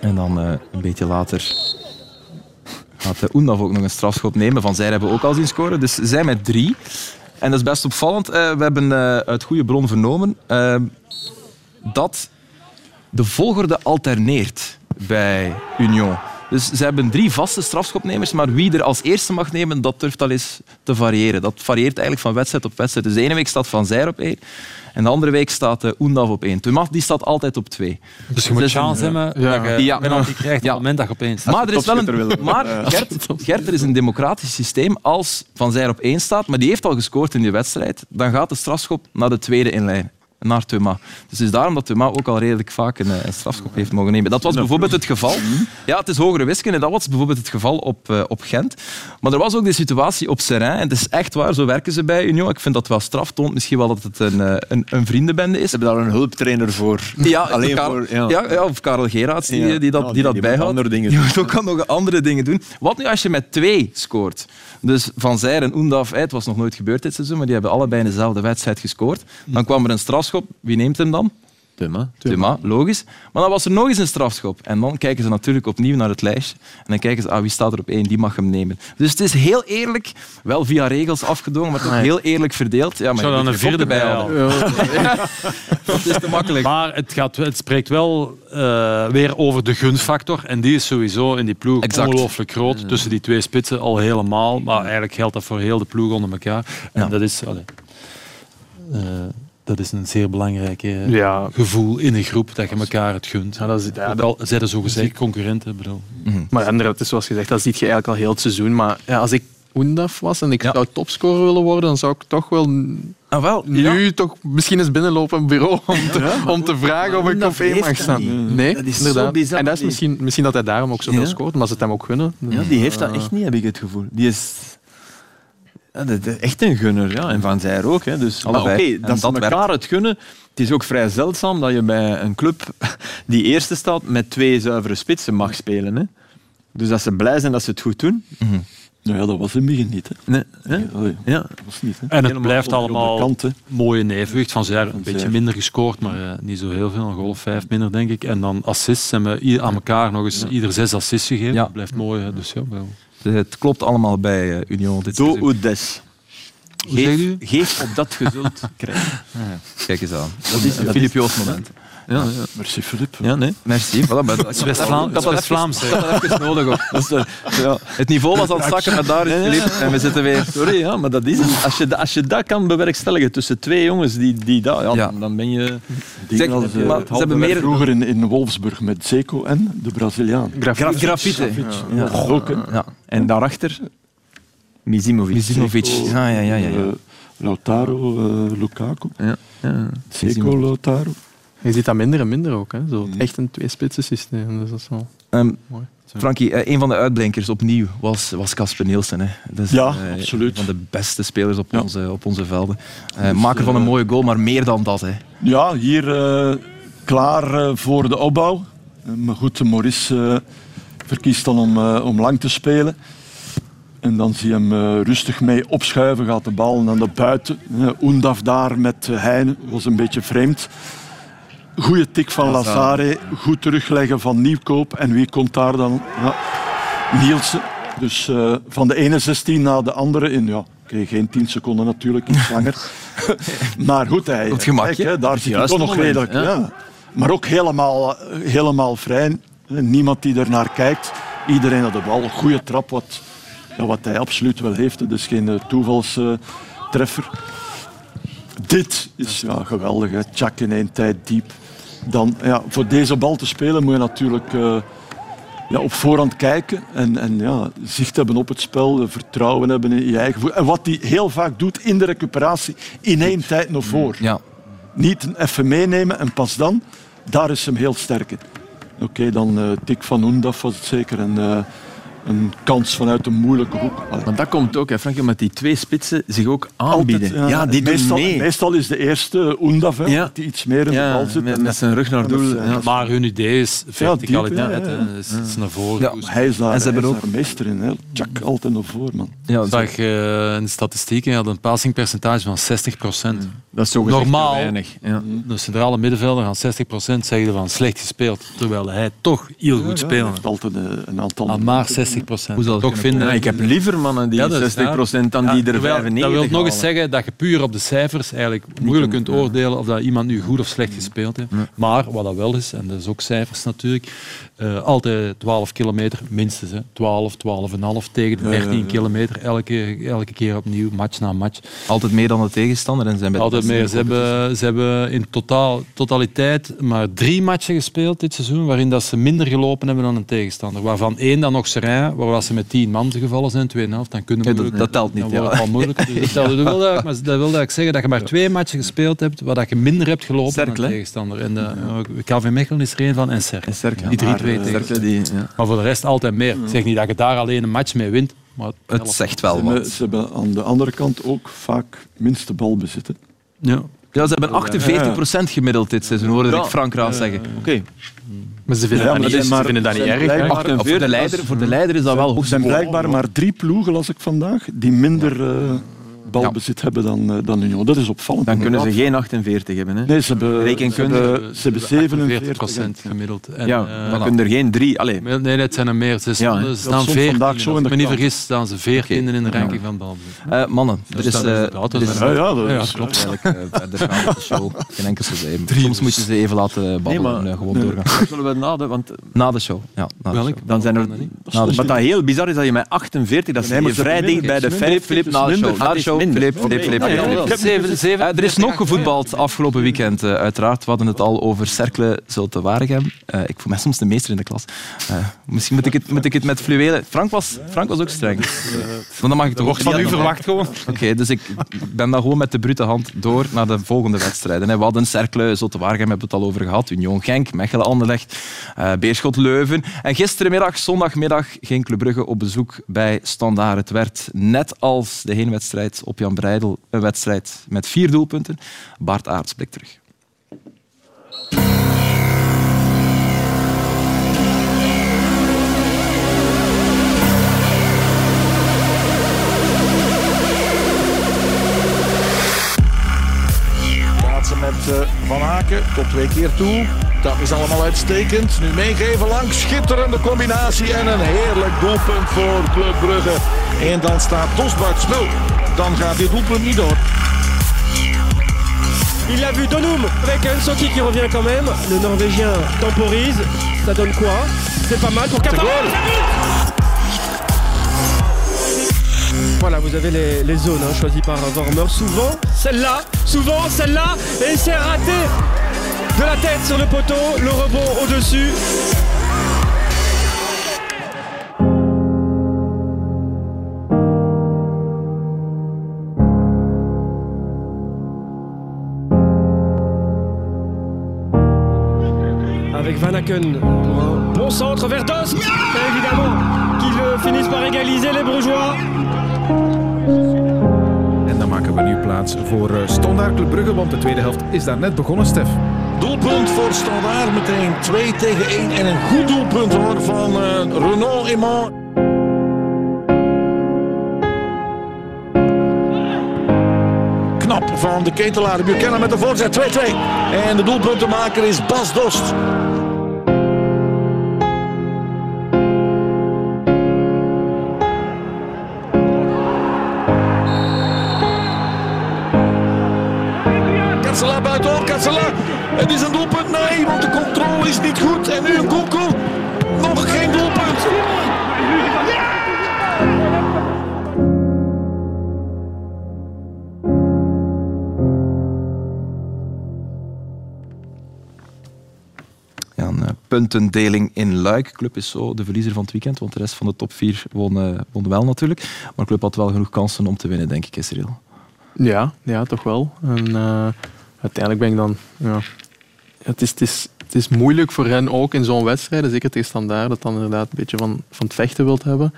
En dan uh, een beetje later gaat de Oendaf ook nog een strafschop nemen. Van zij hebben ook al zien scoren. Dus zij met drie. En dat is best opvallend. We hebben uit goede bron vernomen dat de volgorde alterneert bij Union. Dus ze hebben drie vaste strafschopnemers, maar wie er als eerste mag nemen, dat durft al eens te variëren. Dat varieert eigenlijk van wedstrijd op wedstrijd. Dus de ene week staat Van Zijr op één en de andere week staat uh, Oendaf op één. Tumat die staat altijd op twee. Dus je moet dus, chance hebben ja. dat je ja. penalty krijgt op het moment dat je op één staat. Maar, er is wel een, maar Gert, Gert, er is een democratisch systeem. Als Van Zijr op één staat, maar die heeft al gescoord in die wedstrijd, dan gaat de strafschop naar de tweede inlijn naar Thuma. Dus het is daarom dat Thuma ook al redelijk vaak een, een strafschop heeft mogen nemen. Dat was bijvoorbeeld het geval. Ja, het is hogere wiskunde. Dat was bijvoorbeeld het geval op, uh, op Gent. Maar er was ook die situatie op Serrain. En het is echt waar, zo werken ze bij Union. Ik vind dat wel straf toont. Misschien wel dat het een, eh, een, een vriendenbende is. Ze hebben daar een hulptrainer voor. Ja, Alleen voor, ja. Ja, of Karel Geraerts die, die dat, die, dat bijhoudt. Andere dingen die ook nog andere dingen doen. Wat nu als je met twee scoort? Dus Van Zijr en Oendaf, het was nog nooit gebeurd dit seizoen, maar die hebben allebei in dezelfde wedstrijd gescoord. Dan kwam er een strafschop. Wie neemt hem dan? Thuma. Thuma, logisch. Maar dan was er nog eens een strafschop. En dan kijken ze natuurlijk opnieuw naar het lijstje. En dan kijken ze, ah, wie staat er op één, die mag hem nemen. Dus het is heel eerlijk, wel via regels afgedwongen, maar toch heel eerlijk verdeeld. Ja, maar Zou dan een vierde bij halen. dat is te makkelijk. Maar het, gaat, het spreekt wel uh, weer over de gunfactor. En die is sowieso in die ploeg exact. ongelooflijk groot. Tussen die twee spitsen al helemaal. Maar eigenlijk geldt dat voor heel de ploeg onder elkaar. En ja. dat is... Allez, uh, dat is een zeer belangrijk ja. gevoel in een groep dat je elkaar het gunt. Ja, dat is, ja, dat, zijn er zogezegd concurrenten. Bedoel. Mm -hmm. Maar inderdaad, is zoals gezegd, dat zie je eigenlijk al heel het seizoen. Maar ja, als ik Oendaf was en ik zou topscorer willen worden, dan zou ik toch wel, ah, wel nu toch misschien eens binnenlopen op een bureau om te, om te vragen of ik op één mag staan. Nee, dat is inderdaad. Bizar, en dat is misschien, misschien dat hij daarom ook zoveel scoort, maar ze het hem ook gunnen. Ja, die heeft dat echt niet, heb ik het gevoel. Die is ja, dat is echt een gunner. Ja. En Van Zijr ook. Hè. Dus, oké, okay, dat ze elkaar het gunnen. Het is ook vrij zeldzaam dat je bij een club die eerste staat met twee zuivere spitsen mag spelen. Hè. Dus dat ze blij zijn dat ze het goed doen. Mm -hmm. Nou ja, dat was in het begin niet. Hè. Nee, hè? ja. Dat was niet, hè. En het blijft allemaal kant, mooie nevenwicht. Van Zijr een beetje minder gescoord, maar uh, niet zo heel veel. Een goal of vijf minder, denk ik. En dan assists. Hebben we aan elkaar nog eens ieder zes assists gegeven. Ja. Dat blijft mooi. Dus ja, wel. Het klopt allemaal bij uh, Union. Dit Do ou des. Geef, geef op dat gezult krijgen. Kijk eens aan. Dat is een Filip Joos moment. Ja, ja. Merci, Filip. Ja, nee. Merci. Voilà, maar dat is West-Vlaams. Dat is Vlaams. Dat had even nodig. Ook. Dat is, uh, ja. Het niveau was aan het zakken, maar daar is Filip. En we zitten weer... Sorry, ja, maar dat is het. Als je, als je dat kan bewerkstelligen tussen twee jongens, die, die dat, ja, ja. dan ben je... Zeg, als, uh, maar, ze hebben meer... vroeger in, in Wolfsburg met Zeko en de Braziliaan. Grafite. Grafite. Ja. Ja. Ook, ja. En daarachter... Mizimovic. Mizimovic. Ja, ja, ja. ja, ja. Uh, Lautaro, uh, Lukaku. Ja. Ja. Zeko, Lautaro. Je ziet dat minder en minder ook. Hè? Zo, mm. echt een twee-spitsen systeem. Dus dat is wel um, mooi. Frankie, eh, een van de uitblinkers opnieuw was, was Casper Nielsen. Hè. Dat is ja, uh, absoluut. Een van de beste spelers op, onze, op onze velden. Uh, dus, maker van een mooie goal, maar meer dan dat. Hè. Ja, hier uh, klaar voor de opbouw. maar goed, Maurice verkiest dan om, om lang te spelen. En dan zie je hem rustig mee opschuiven, gaat de bal naar de buiten. Oendaf daar met Heine was een beetje vreemd. Goede tik van Lazare, goed terugleggen van Nieuwkoop. En wie komt daar dan? Ja, Nielsen. Dus uh, van de ene 16 naar de andere in. Ja, okay, geen 10 seconden natuurlijk, iets langer. maar goed, hij, gemak, kijk, daar zit hij toch nog redelijk. Ja. ja. Maar ook helemaal, helemaal vrij. Niemand die er naar kijkt. Iedereen had de bal. Goede trap, wat, ja, wat hij absoluut wel heeft. Dus geen toevalstreffer. Dit is ja, geweldig. Hè. Tjak in één tijd diep dan ja, voor deze bal te spelen moet je natuurlijk uh, ja, op voorhand kijken en, en ja, zicht hebben op het spel, vertrouwen hebben in je eigen voet. En wat hij heel vaak doet in de recuperatie, in één tijd nog voor. Ja. Niet even meenemen en pas dan, daar is hem heel sterk in. Oké, dan uh, Tik van Oendaf was het zeker. En, uh, een kans vanuit een moeilijke hoek. Maar dat komt ook, hè, Frank, omdat die twee spitsen zich ook aanbieden. ja, die meestal, mee. meestal is de eerste Oendaf, ja. die iets meer in de bal zit. Met, met zijn rug naar doel. Ja. Maar hun idee is verticaliteit. Ja, is, is naar voren. Ja, hij is daar, en ze hebben ook... meester in. Hè. Jack altijd naar voren, man. Ja, zag uh, in de statistieken had een passingpercentage van 60 procent. Dat is zo Normaal, weinig. Ja. de centrale middenvelder aan 60 procent zeggen van slecht gespeeld, terwijl hij toch heel goed speelt. altijd een aantal. Maar 60 procent. Hoe zal toch vinden? ik heb liever mannen die ja, 60 procent dan die er 95 Dat wil nog eens zeggen dat je puur op de cijfers eigenlijk moeilijk kunt oordelen of dat iemand nu goed of slecht gespeeld heeft. Maar wat dat wel is, en dat is ook cijfers natuurlijk, uh, altijd 12 kilometer minstens. Hè. 12, 12,5 tegen de 13 kilometer. Elke, elke keer opnieuw, match na match. Altijd meer dan de tegenstander en zijn bij Altijd meer. Ze hebben, ze hebben in totaal, totaliteit maar drie matchen gespeeld dit seizoen waarin dat ze minder gelopen hebben dan een tegenstander. Waarvan één dan nog Serijn, waar ze met 10 man gevallen zijn, 2,5, dan kunnen we... Dat, dat, telt niet. Dan ja. moeilijk. Dus dat, wil, dat, maar dat wil ik zeggen dat je maar twee matchen gespeeld hebt waar dat je minder hebt gelopen Cercle, dan een tegenstander. En de, ja. KV Mechelen is er een van en Cercle. Die drie die, ja. Maar voor de rest altijd meer. Ik zeg niet dat je daar alleen een match mee wint, maar het, het zegt wel wat. Ze hebben aan de andere kant ook vaak minste balbezitten. Ja. Ja, ze hebben 48% gemiddeld dit seizoen, hoorde ik Frank Raas zeggen. Oké. Maar ze vinden, ja, dat, niet, ze vinden dat niet erg. Voor de, leider, voor de leider is dat wel hoog. Er zijn blijkbaar maar drie ploegen, las ik vandaag, die minder... Uh, balbezit hebben dan, uh, dan Union. Dat is opvallend. Dan kunnen ze geen 48 hebben. Hè? Nee, ze hebben, ze hebben, ze hebben 47 procent gemiddeld. En, ja, uh, dan kunnen er geen drie. Allee. Nee, het zijn er meer. Ze, ja, ze staan 14. Als ik me niet vergis, staan ze 14 okay. in de ranking van balbezit. Uh, mannen, er is... Uh, er is ja, ja, dat ja, klopt. Verder gaan de show. Geen enkel probleem. Soms moet je ze even laten babbelen nee, gewoon doorgaan. Zullen we na de... Want, na de show. Ja, na de show. Dan zijn er... Wat dat heel bizar is, dat je met 48, dat is vrij dicht bij de 5. Filip, na de show. Er is nog gevoetbald afgelopen weekend, uh, uiteraard. We hadden het al over Cercle Zulte Waregem. Uh, ik voel mij soms de meester in de klas. Uh, misschien moet ik, het, moet ik het met fluwelen... Frank was, Frank was ook streng. dan mag ik toch Wordt van u verwacht gewoon. Oké, dus ik ben dan gewoon met de brute hand door naar de volgende wedstrijden. We hadden Cercle Zulte Waregem, hebben we het al over gehad. Union Genk, Mechelen Anderlecht, Beerschot Leuven. En gisterenmiddag, zondagmiddag, ging Club Brugge op bezoek bij Standaard. Het werd net als de heenwedstrijd op Jan Breidel een wedstrijd met vier doelpunten. Bart Aarts blik terug. met uh, Van Aken tot twee keer toe. Dat is allemaal uitstekend. Nu meegeven langs. Schitterende combinatie en een heerlijk doelpunt voor Club Brugge. En dan staat Tosbart Smul. Dan gaat dit doelpunt niet door. Il l'a vu Donum avec Nsoti qui revient quand même. Le Norvégien temporise. Ça donne quoi? C'est pas mal pour Qatar. Voilà, vous avez les, les zones hein, choisies par Vormer. Souvent, celle-là, souvent, celle-là, et c'est raté de la tête sur le poteau, le rebond au-dessus. Avec Van Aken pour un bon centre vers Dos. Évidemment qu'ils finissent par égaliser les Brugeois. En dan maken we nu plaats voor eh, Standaard Club Brugge, want de tweede helft is daar net begonnen, Stef. Doelpunt voor Standaard, meteen 2 tegen 1. En een goed doelpunt hoor van uh, Renault Aimant. Knap van de ketelaar Buchanan met de voorzet 2-2. En de doelpuntenmaker is Bas Dost. Het is een doelpunt, nee, want de controle is niet goed. En nu een koekel. Nog geen doelpunt. Ja, een eh, puntendeling in Luik. Club is zo de verliezer van het weekend, want de rest van de top 4 won, eh, won wel natuurlijk. Maar de club had wel genoeg kansen om te winnen, denk ik, Israël. Ja, ja, toch wel. En uh, uiteindelijk ben ik dan... Ja, het, is, het, is, het is moeilijk voor hen ook in zo'n wedstrijd, zeker tegen standaard, dat dan inderdaad een beetje van, van het vechten wilt hebben.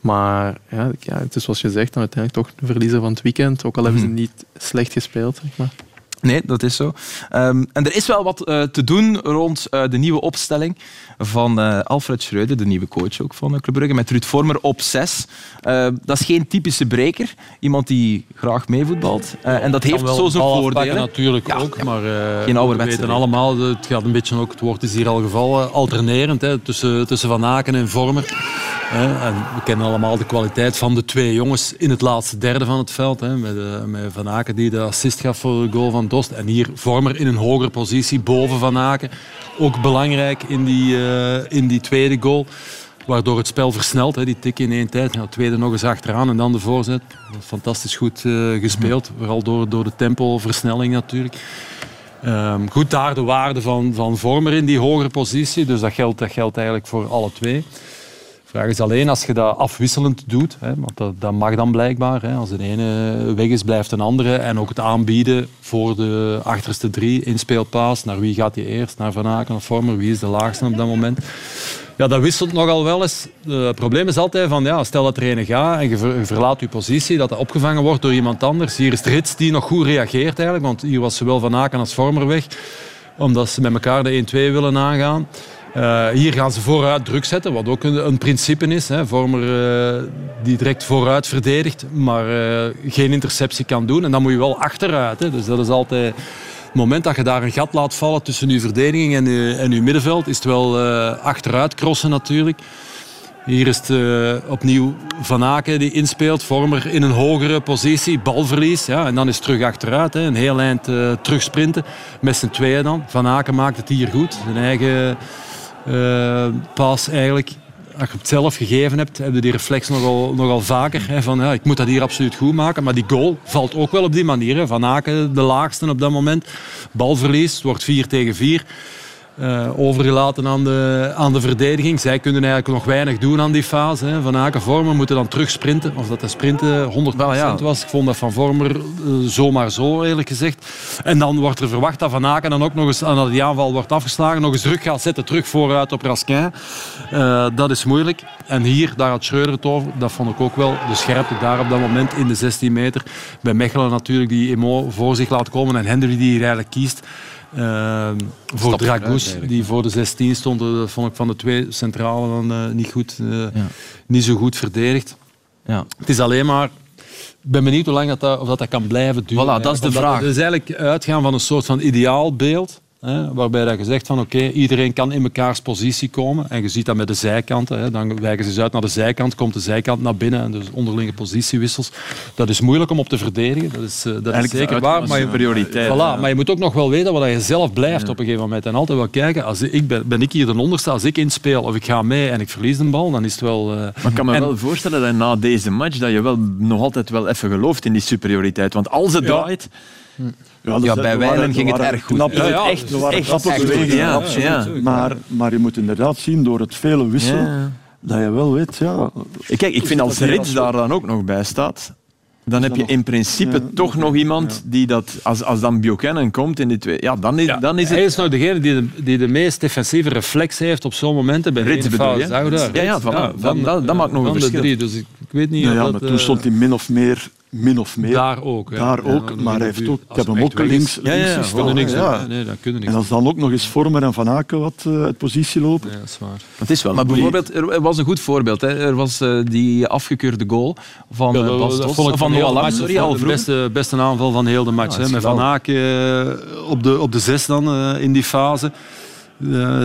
Maar ja, ja, het is zoals je zegt, dan uiteindelijk toch de verliezer van het weekend. Ook al hebben ze niet slecht gespeeld. Zeg maar. Nee, dat is zo. Um, en er is wel wat uh, te doen rond uh, de nieuwe opstelling van uh, Alfred Schreuder, de nieuwe coach ook van Club Brugge, met Ruud Vormer op zes. dat is geen typische breker, iemand die graag meevoetbalt. en dat heeft zo zijn voordelen. natuurlijk ja, ook, ja. maar geen we weten allemaal, het gaat een beetje ook, het woord is hier al gevallen, alternerend hè, tussen, tussen Van Aken en Vormer. En we kennen allemaal de kwaliteit van de twee jongens in het laatste derde van het veld. Hè, met, Van Aken die de assist gaf voor de goal van Dost. En hier Vormer in een hogere positie boven Van Aken. Ook belangrijk in die, uh, in die tweede goal. Waardoor het spel versnelt. Die tik in één tijd. Het tweede nog eens achteraan en dan de voorzet. Fantastisch goed uh, gespeeld. Vooral door, door de tempoversnelling natuurlijk. Um, goed daar de waarde van, van Vormer in die hogere positie. Dus dat geldt, dat geldt eigenlijk voor alle twee. Vraag is alleen als je dat afwisselend doet, hè, want dat, dat, mag dan blijkbaar. Hè, als de ene weg is, blijft een andere. En ook het aanbieden voor de achterste drie, inspeelpaas. Naar wie gaat hij eerst? Naar Van Aken of Vormer? Wie is de laagste op dat moment? Ja, dat wisselt nogal wel eens. Het probleem is altijd van, ja, stel dat er een gaat en je, ver, je verlaat je positie, dat dat opgevangen wordt door iemand anders. Hier is rits die nog goed reageert eigenlijk, want hier was zowel Van Aken als Vormer weg. Omdat ze met elkaar de 1-2 willen aangaan. Uh, hier gaan ze vooruit druk zetten, wat ook een, principe is. Hè. Vormer uh, die direct vooruit verdedigt, maar uh, geen interceptie kan doen. En dan moet je wel achteruit. Hè. Dus dat is altijd... Het moment dat je daar een gat laat vallen tussen je verdediging en je, en middenveld, is het wel achteruit crossen natuurlijk. Hier is het opnieuw Van Aken die inspeelt. Vormer in een hogere positie. Balverlies. Ja, en dan is het terug achteruit. Hè. Een heel eind uh, terugsprinten. Met z'n tweeën dan. Van Aken maakt het hier goed. Zijn eigen uh, pas eigenlijk. Als je het zelf gegeven hebt, heb je die reflex nogal, nogal vaker. Hè, van ja, ik moet dat hier absoluut goed maken. Maar die goal valt ook wel op die manier. Hè. Van Aken de laagste op dat moment. Balverlies. Het wordt 4 tegen 4. Uh, overgelaten aan de, aan de verdediging. Zij kunnen eigenlijk nog weinig doen aan die fase. Hè. Van Aken Vormer moeten dan terug sprinten. Of dat de sprinten 100% Wel, ja. was. Ik vond dat van Vormer uh, zomaar zo, eerlijk gezegd. En dan wordt er verwacht dat Van Aken dan ook nog eens aan die aanval wordt afgeslagen. Nog eens terug gaat zetten, terug vooruit op Raskin. Uh, dat is moeilijk. En hier, daar had Schreuder het over. Dat vond ik ook wel. De scherpte daar op dat moment in de 16 meter. Bij Mechelen natuurlijk die Emo voor zich laat komen. En Hendry die hier eigenlijk kiest. Uh, voor Dragus, die voor de 16 stond, dat vond ik van de twee centralen dan uh, niet, goed, uh, ja. niet zo goed verdedigd. Ja. Het is alleen maar. Ik ben benieuwd hoe lang dat, dat, of dat, dat kan blijven duren. Voilà, dat is de vraag. Het is eigenlijk uitgaan van een soort van ideaalbeeld. Hè, waarbij dat je zegt van oké, iedereen kan in mekaars positie komen. En je ziet dat met de zijkanten. Hè, dan wijken ze uit naar de zijkant, komt de zijkant naar binnen. En dus onderlinge positiewissels. Dat is moeilijk om op te verdedigen. Dat is, uh, dat is zeker waar. Maar je, prioriteit, voilà, maar je moet ook nog wel weten wat je zelf blijft op een gegeven moment. En altijd wel kijken, als ik ben, ben ik hier de onderste, als ik inspeel of ik ga mee en ik verlies de bal, dan is het wel... Uh, maar ik kan me en, wel voorstellen dat na deze match dat je wel nog altijd wel even gelooft in die superioriteit. Want als het draait... Ja, ja bij Wijlen ging het erg goed. Knappe, ja, ja, echt, echt, echt, echt bewegingen, ja, absoluut. Maar, maar je moet inderdaad zien, door het vele wisselen, dat je wel weet... Ja, Kijk, ik vind als Rits daar dan ook nog bij staat, dan heb je in principe ja, toch nog iemand die dat, als, als dan Buchanan komt in die twee, ja, dan is, ja, dan is het... Hij is nou degene die de, die de meest defensieve reflex heeft op zo'n momenten bij Rits bedoel je? Ja, ja, voilà. ja, dan, dat, dat maakt nog een verschil. Drie, dus ik, ik weet niet ja, dat, maar toen stond hij min of meer min of meer. Daar ook. Ja. Daar ook, ja, maar hij heeft ook, ik heb hem ook links, ja, ja, links ja, niks ja. Nee, dat kunnen niks En als dan ook nog eens Vormer en Van Aken wat uh, uit positie lopen. Ja, dat is waar. Het is wel maar bijvoorbeeld, er was een goed voorbeeld. Hè. Er was uh, die afgekeurde goal van uh, Bastos, van, van Noah Lang. Sorry, al de beste, beste aanval van heel de match. hè, met Van Aken op de, op de zes dan in die fase.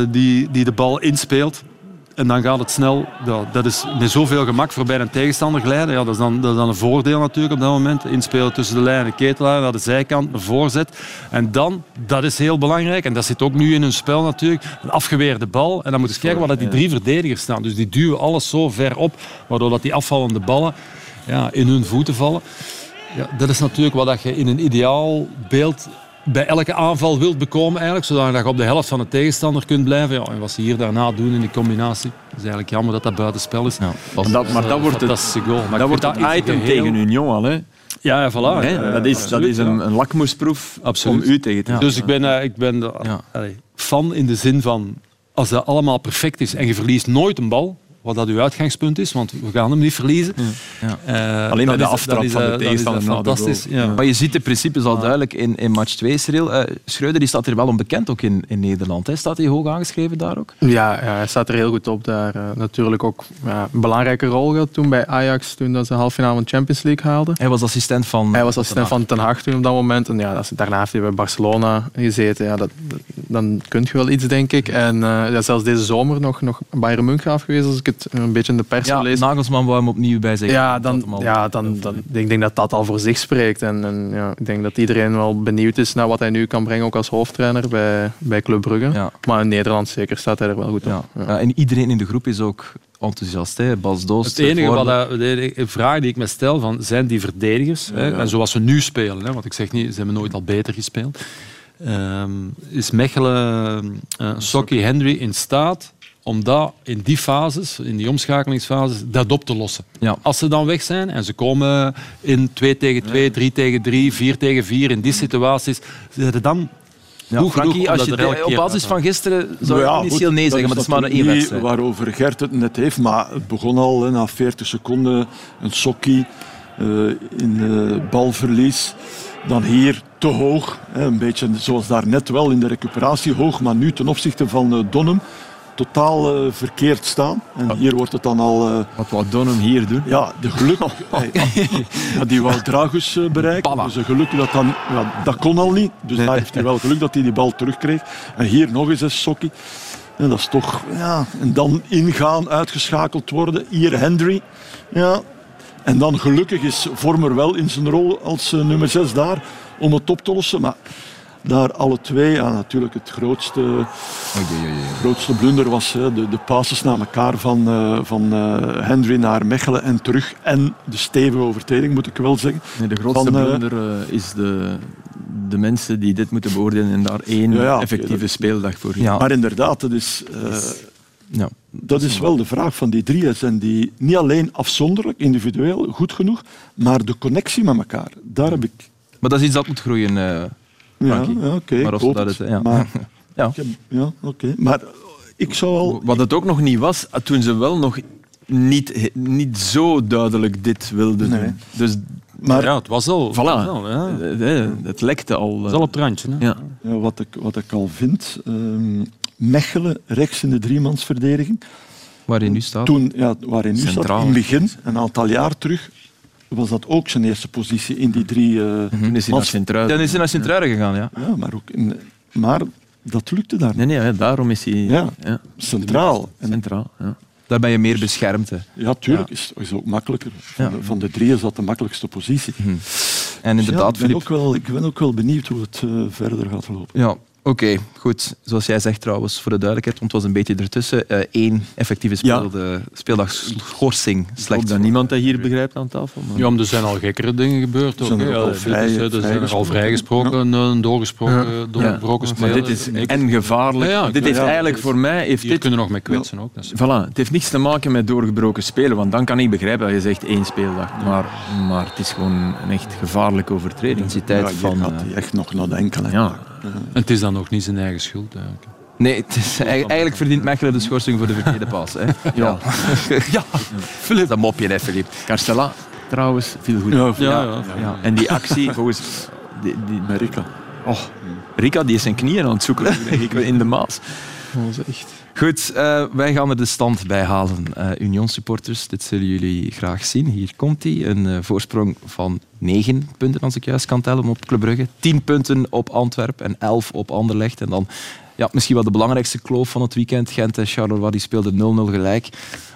die, die de bal inspeelt. En dan gaat het snel. Dat is met zoveel gemak voorbij een tegenstander glijden. Ja, dat, is dan, dat dan een voordeel natuurlijk op dat moment. Inspelen tussen de lijn en ketelaar naar de zijkant, een voorzet. En dan, dat is heel belangrijk. En dat zit ook nu in hun spel natuurlijk. Een afgeweerde bal. En dan moet je kijken waar die drie verdedigers staan. Dus die duwen alles zo ver op, waardoor dat die afvallende ballen ja, in hun voeten vallen. Ja, dat is natuurlijk wat je in een ideaal beeld bij elke aanval wilt bekomen, eigenlijk, zodat je op de helft van de tegenstander kunt blijven. Ja, en wat ze hier daarna doen in die combinatie, is eigenlijk jammer dat dat buitenspel is. Ja, dat, maar dat wordt het, goal. Maar dat wordt het item geheel... tegen Union al. Hè? Ja, ja, voilà. Nee, dat is, dat is een, een lakmoesproef absoluut. om u tegen te Dus ik ben, uh, ik ben de, fan in de zin van, als dat allemaal perfect is en je verliest nooit een bal, wat dat uw uitgangspunt is, want we gaan hem niet verliezen. Ja. Uh, Alleen met de aftrap van de tegenstander. Fantastisch. Ja. Maar je ziet de principes al duidelijk in, in match 2, Cyril. Uh, Schreuder die staat er wel onbekend ook in, in Nederland. Hè? Staat hij hoog aangeschreven daar ook? Ja, ja hij staat er heel goed op daar. Uh, natuurlijk ook ja, een belangrijke rol gehad toen bij Ajax, toen dat ze de halve finale van de Champions League haalden. Hij was assistent van Hij was assistent van Ten Hag toen op dat moment. En ja, dat, daarna heeft hij bij Barcelona gezeten. Ja, dat, dan kun je wel iets, denk ik. En ja, zelfs deze zomer nog, nog Bayern München af geweest, als ik het een beetje in de pers ja, lees. Nagelsman wou hem opnieuw bij zich. Ja, dan, ja dan, dan, ik denk dat dat al voor zich spreekt. En, en ja, ik denk dat iedereen wel benieuwd is naar wat hij nu kan brengen, ook als hoofdtrainer bij, bij Club Brugge. Ja. Maar in Nederland zeker staat hij er wel goed ja. op. Ja. en iedereen in de groep is ook enthousiast. Hè? Bas Doos. Het enige wat de vraag die ik me stel, van, zijn die verdedigers, hè? en zoals ze nu spelen, hè? want ik zeg niet, ze hebben nooit al beter gespeeld, um, is Mechelen, uh, Sokkie, Henry in staat om dat in die fases, in die omschakelingsfases, dat op te lossen. Ja. Als ze dan weg zijn en ze komen in 2 tegen 2, ja. 3 tegen 3, 4 tegen 4, in die situaties, zitten dan ja, Frankie, als je de, op basis van gisteren zou je initieel nee zeggen, maar dat is maar één wedstrijd. waarover Gert het net heeft, maar het begon al hè, na 40 seconden, een sokkie uh, in uh, balverlies. Dan hier te hoog, hè, een beetje zoals daarnet wel in de recuperatie hoog, maar nu ten opzichte van uh, Donnem totaal uh, verkeerd staan. En hier wordt het dan al... Uh, Wat wou Donum hier doen? Ja, de geluk... ja, die wou Dragus uh, bereiken. Dus geluk dat dan... Ja, dat kon al niet. Dus daar heeft hij wel geluk dat hij die bal terugkreeg. En hier nog eens een sokkie. Ja, dat is toch... Ja. En dan ingaan, uitgeschakeld worden. Hier Hendry. Ja. En dan gelukkig is Vormer wel in zijn rol als nummer 6 daar om het op te lossen. Maar daar alle twee. Ja, natuurlijk het grootste, oei, oei, oei. grootste blunder was hè, de, de passes naar elkaar van, uh, van uh, Henry naar Mechelen en terug. En de stevige overtreding, moet ik wel zeggen. Nee, de grootste van, blunder uh, is de, de mensen die dit moeten beoordelen en daar één ja, ja, effectieve speeldag voor ja. Maar inderdaad, dat is... Ja, dat is wel de vraag van die drie. Zijn die niet alleen afzonderlijk, individueel, goed genoeg, maar de connectie met elkaar, daar heb ik... Maar dat is iets dat moet groeien, ja, ja oké. Okay, maar of dat is, ja. Maar, ja. ja oké. Okay. Maar ik zou al... Wat het ook nog niet was, toen ze wel nog niet, niet zo duidelijk dit wilden nee. doen. Dus, maar ja, het was al. Voilà. Wel, ja. Het lekte al. Het is al op het randje. Hè? Ja. ja. wat, ik, wat ik al vind, um, Mechelen rechts in de driemansverdediging. Waarin nu staat? Toen, ja, waarin nu Centraal. staat, in het begin, een aantal jaar terug, was dat ook zijn eerste positie in die drie... Uh, is hij naar Sint-Truiden. Dan is hij naar Sint-Truiden gegaan, ja. Ja, maar, ook in, maar dat lukte daar Nee, nee, daarom is hij ja. centraal. centraal ja. Daar ben je meer beschermd. Hè. Ja, tuurlijk. Is, is ook makkelijker. Van, de, van de drie is dat de makkelijkste positie. Hm. En Dus inderdaad, ja, ik, ben Filip- ook wel, ik ben ook wel benieuwd hoe het eh, verder gaat lopen. Ja, oké. Goed. Zoals jij zegt trouwens, voor de duidelijkheid, want het was een beetje ertussen. eh één effectieve speel, de speeldag schorsing Ik hoop slecht. dat niemand dat hier begrijpt aan tafel. Maar... Ja, maar er zijn al gekkere dingen gebeurd. Ook, er Ja, al vrij- er zijn er al vrijgesproken. een doorgesproken, doorgebroken Maar speler. dit is en gevaarlijk. Ja, ja, dit ja, heeft ja. eigenlijk voor mij... Heeft Hier dit, kunnen nog mee kwetsen ook. Dat is- voilà, het heeft niks te maken met doorgebroken spelen, want dan kan ik begrijpen dat je zegt één speeldag. Maar, maar het is gewoon een echt gevaarlijke overtreding. intensiteit Ja, van... gaat eh, hij echt nog nadenken. hè. Ja, En het is dan nog niet zijn eigen schuld. Eigenlijk. Nee, het is, eigenlijk verdient Mechelen de schorsing voor de verkeerde pas. Hè. Ja. ja. Filip. Dat mopje, hè, Filip. Carstella trouwens, viel goed. Ja, Ja, ja. Ja. En die actie, volgens... Die, die, Met Rika. oh, Rika die is zijn knieën aan het zoeken, in de Maas. Goed, eh, wij gaan er de stand bij halen. Eh Union supporters, dit zullen jullie graag zien. Hier komt hij. Een eh, voorsprong van 9 punten, als ik juist kan tellen, op Club Brugge. 10 punten op Antwerpen en 11 op Anderlecht. En dan ja, misschien wel de belangrijkste kloof van het weekend. Gent en Charleroi die speelden 0-0 gelijk.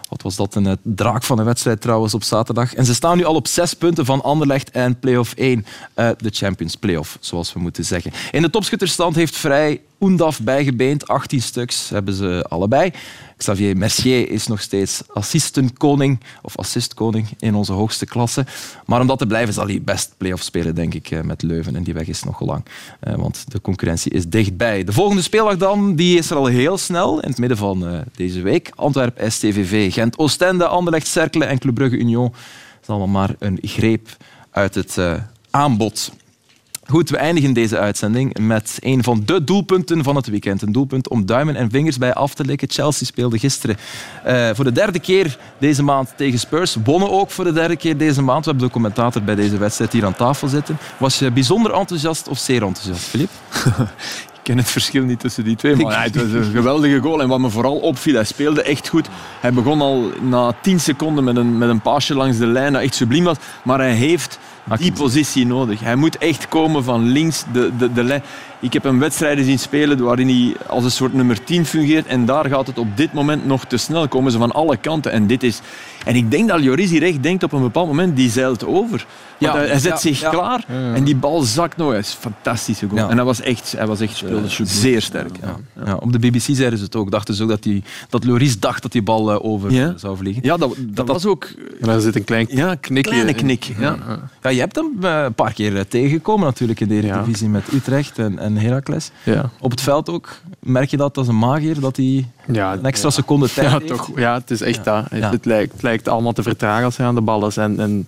Wat was dat een draak van een wedstrijd trouwens op zaterdag. En ze staan nu al op zes punten van Anderlecht en play-off 1. eh, de Champions Play-off, zoals we moeten zeggen. In de topschutterstand heeft Vrij Oendaf bijgebeend. 18 stuks hebben ze allebei. Xavier Mercier is nog steeds assistenkoning of assistkoning in onze hoogste klasse. Maar om dat te blijven zal hij best play-off spelen, denk ik, eh, met Leuven. En die weg is nog lang, eh, want de concurrentie is dichtbij. De volgende speeldag dan, die is er al heel snel, in het midden van eh, deze week. Antwerp, STVV, Gent, Oostende, Anderlecht, Cercle en Club Brugge Union. Dat is allemaal maar een greep uit het aanbod. Goed, we eindigen deze uitzending met een van de doelpunten van het weekend. Een doelpunt om duimen en vingers bij af te likken. Chelsea speelde gisteren eh, voor de derde keer deze maand tegen Spurs. Wonnen ook voor de derde keer deze maand. We hebben de commentator bij deze wedstrijd hier aan tafel zitten. Was je bijzonder enthousiast of zeer enthousiast, Filip? Ik ken het verschil niet tussen die twee, maar het was een geweldige goal. En wat me vooral opviel, hij speelde echt goed. Hij begon al na 10 seconden met een, met een paasje langs de lijn dat echt subliem was. Maar hij heeft die positie nodig. Hij moet echt komen van links de, de, de. Ik heb hem wedstrijden zien spelen waarin hij als een soort nummer 10 fungeert. En daar gaat het op dit moment nog te snel. Komen ze van alle kanten. En, dit is... en ik denk dat Joris hier echt denkt op een bepaald moment, die zeilt over. Ja, hij, hij zet ja, zich ja. klaar en die bal zakt nog. Hij is een fantastische goal. Ja. En hij was echt, hij was echt eh, zeer sterk. Ja. Ja, op de BBC zeiden ze het ook. Dachten ze ook dat, die, dat Loris dacht dat die bal eh, over Ja. eh, zou vliegen. Ja, dat, dat, was ook En daar zit een klein ja, knikje kleine in. knik. Ja. Ja, je hebt hem eh, een paar keer eh, tegengekomen natuurlijk in de Eredivisie met Utrecht en, en Heracles. Ja. Op het veld ook. Merk je dat als een magier, dat hij Ja, een extra seconde tijd ja, heeft? toch, ja, het is echt dat. Het, Ja. het lijkt, het lijkt allemaal te vertragen als hij aan de bal is. En, en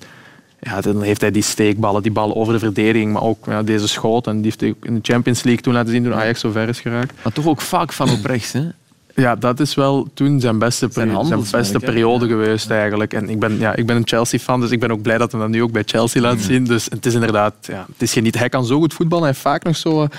ja, dan heeft hij die steekballen, die ballen over de verdediging, maar ook ja, deze schoot. En die heeft hij in de Champions League toen laten zien toen Ajax zo ver is geraakt. Maar toch ook vaak van op rechts. Hè? Ja, dat is wel toen zijn beste, Zijn beste periode geweest eigenlijk. En ik ben, ja, ik ben een Chelsea-fan, dus ik ben ook blij dat hij dat nu ook bij Chelsea laat zien. Dus het is inderdaad, ja, het is geniet. Hij kan zo goed voetballen. Hij heeft vaak nog zo eh,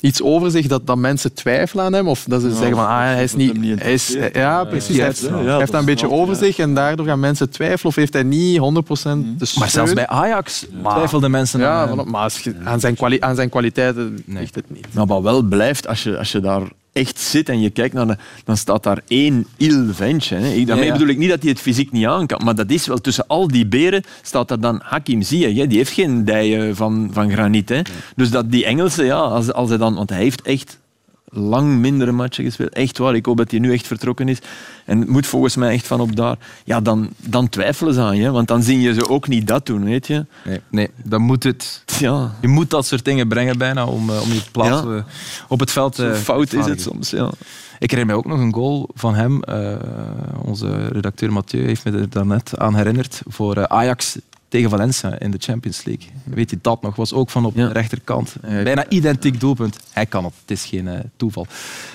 iets over zich dat, dat mensen twijfelen aan hem. Of dat ze zeggen van, ah, hij is niet... hij is, ja, precies. Hij heeft, Ja, hij heeft dat een beetje over ja. zich en daardoor gaan mensen twijfelen. Of heeft hij niet 100% de steun. Maar zelfs bij Ajax twijfelden mensen Ja, aan van, maar aan, zijn aan zijn kwaliteiten ligt het niet. Maar wat wel blijft, als je, als je daar echt zit en je kijkt naar de, dan staat daar één il ventje. Hè. Ik, daarmee Ja, ja. bedoel ik niet dat hij het fysiek niet aan kan, maar dat is wel tussen al die beren staat er dan Hakim Ziyech. Die heeft geen dijen van, van graniet. Hè. Dus dat die Engelse, ja, als, als hij dan, want hij heeft echt lang mindere matchen gespeeld. Echt waar. Ik hoop dat hij nu echt vertrokken is. En het moet volgens mij echt van op daar. Ja, dan, dan twijfelen ze aan je. Want dan zie je ze ook niet dat doen, weet je. Nee, nee, dan moet het... Ja, Je moet dat soort dingen brengen bijna om, eh, om je plaats Ja. eh, op het veld zo eh, fout is te het soms. Ja. Ik herinner mij ook nog een goal van hem. onze redacteur Mathieu heeft me er daarnet aan herinnerd. Voor Ajax tegen Valencia in de Champions League. Weet je dat nog? Was ook van op Ja. de rechterkant. Bijna identiek doelpunt. Hij kan het. Het is geen eh, toeval.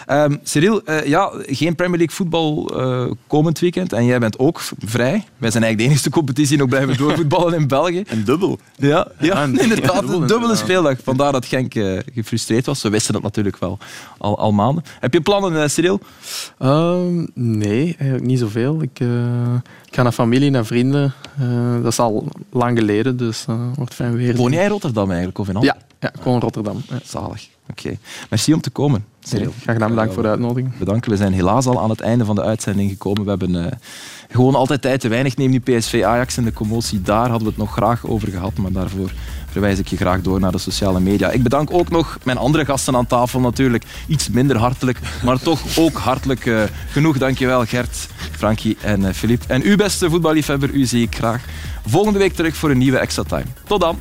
Ehm Cyril, eh, ja, geen Premier League voetbal eh, komend weekend. En jij bent ook vrij. Wij zijn eigenlijk de enige competitie nog blijven doorvoetballen in België. En dubbel. Ja, ja, inderdaad. een dubbele speeldag. Vandaar dat Genk eh, gefrustreerd was. Ze wisten dat natuurlijk wel al, al maanden. Heb je plannen, eh, Cyril? Ehm, nee, eigenlijk niet zoveel. Ik, eh, ik ga naar familie, naar vrienden. Eh, dat is al lang geleden, dus eh wordt fijn weer. Woon jij in Rotterdam eigenlijk? Of in? Ja, Ja, gewoon Rotterdam. Ja. Zalig. Oké. Merci om te komen. Cyril. Graag gedaan, bedankt voor de uitnodiging. Bedanken. We zijn helaas al aan het einde van de uitzending gekomen. We hebben uh, gewoon altijd tijd te weinig. Neem die PSV Ajax en de commotie. Daar hadden we het nog graag over gehad, maar daarvoor verwijs ik je graag door naar de sociale media. Ik bedank ook nog mijn andere gasten aan tafel natuurlijk. Iets minder hartelijk, maar toch ook hartelijk uh, genoeg. Dankjewel Gert, Frankie en uh, Filip. En uw beste voetballiefhebber, u zie ik graag volgende week terug voor een nieuwe Extra Time. Tot dan!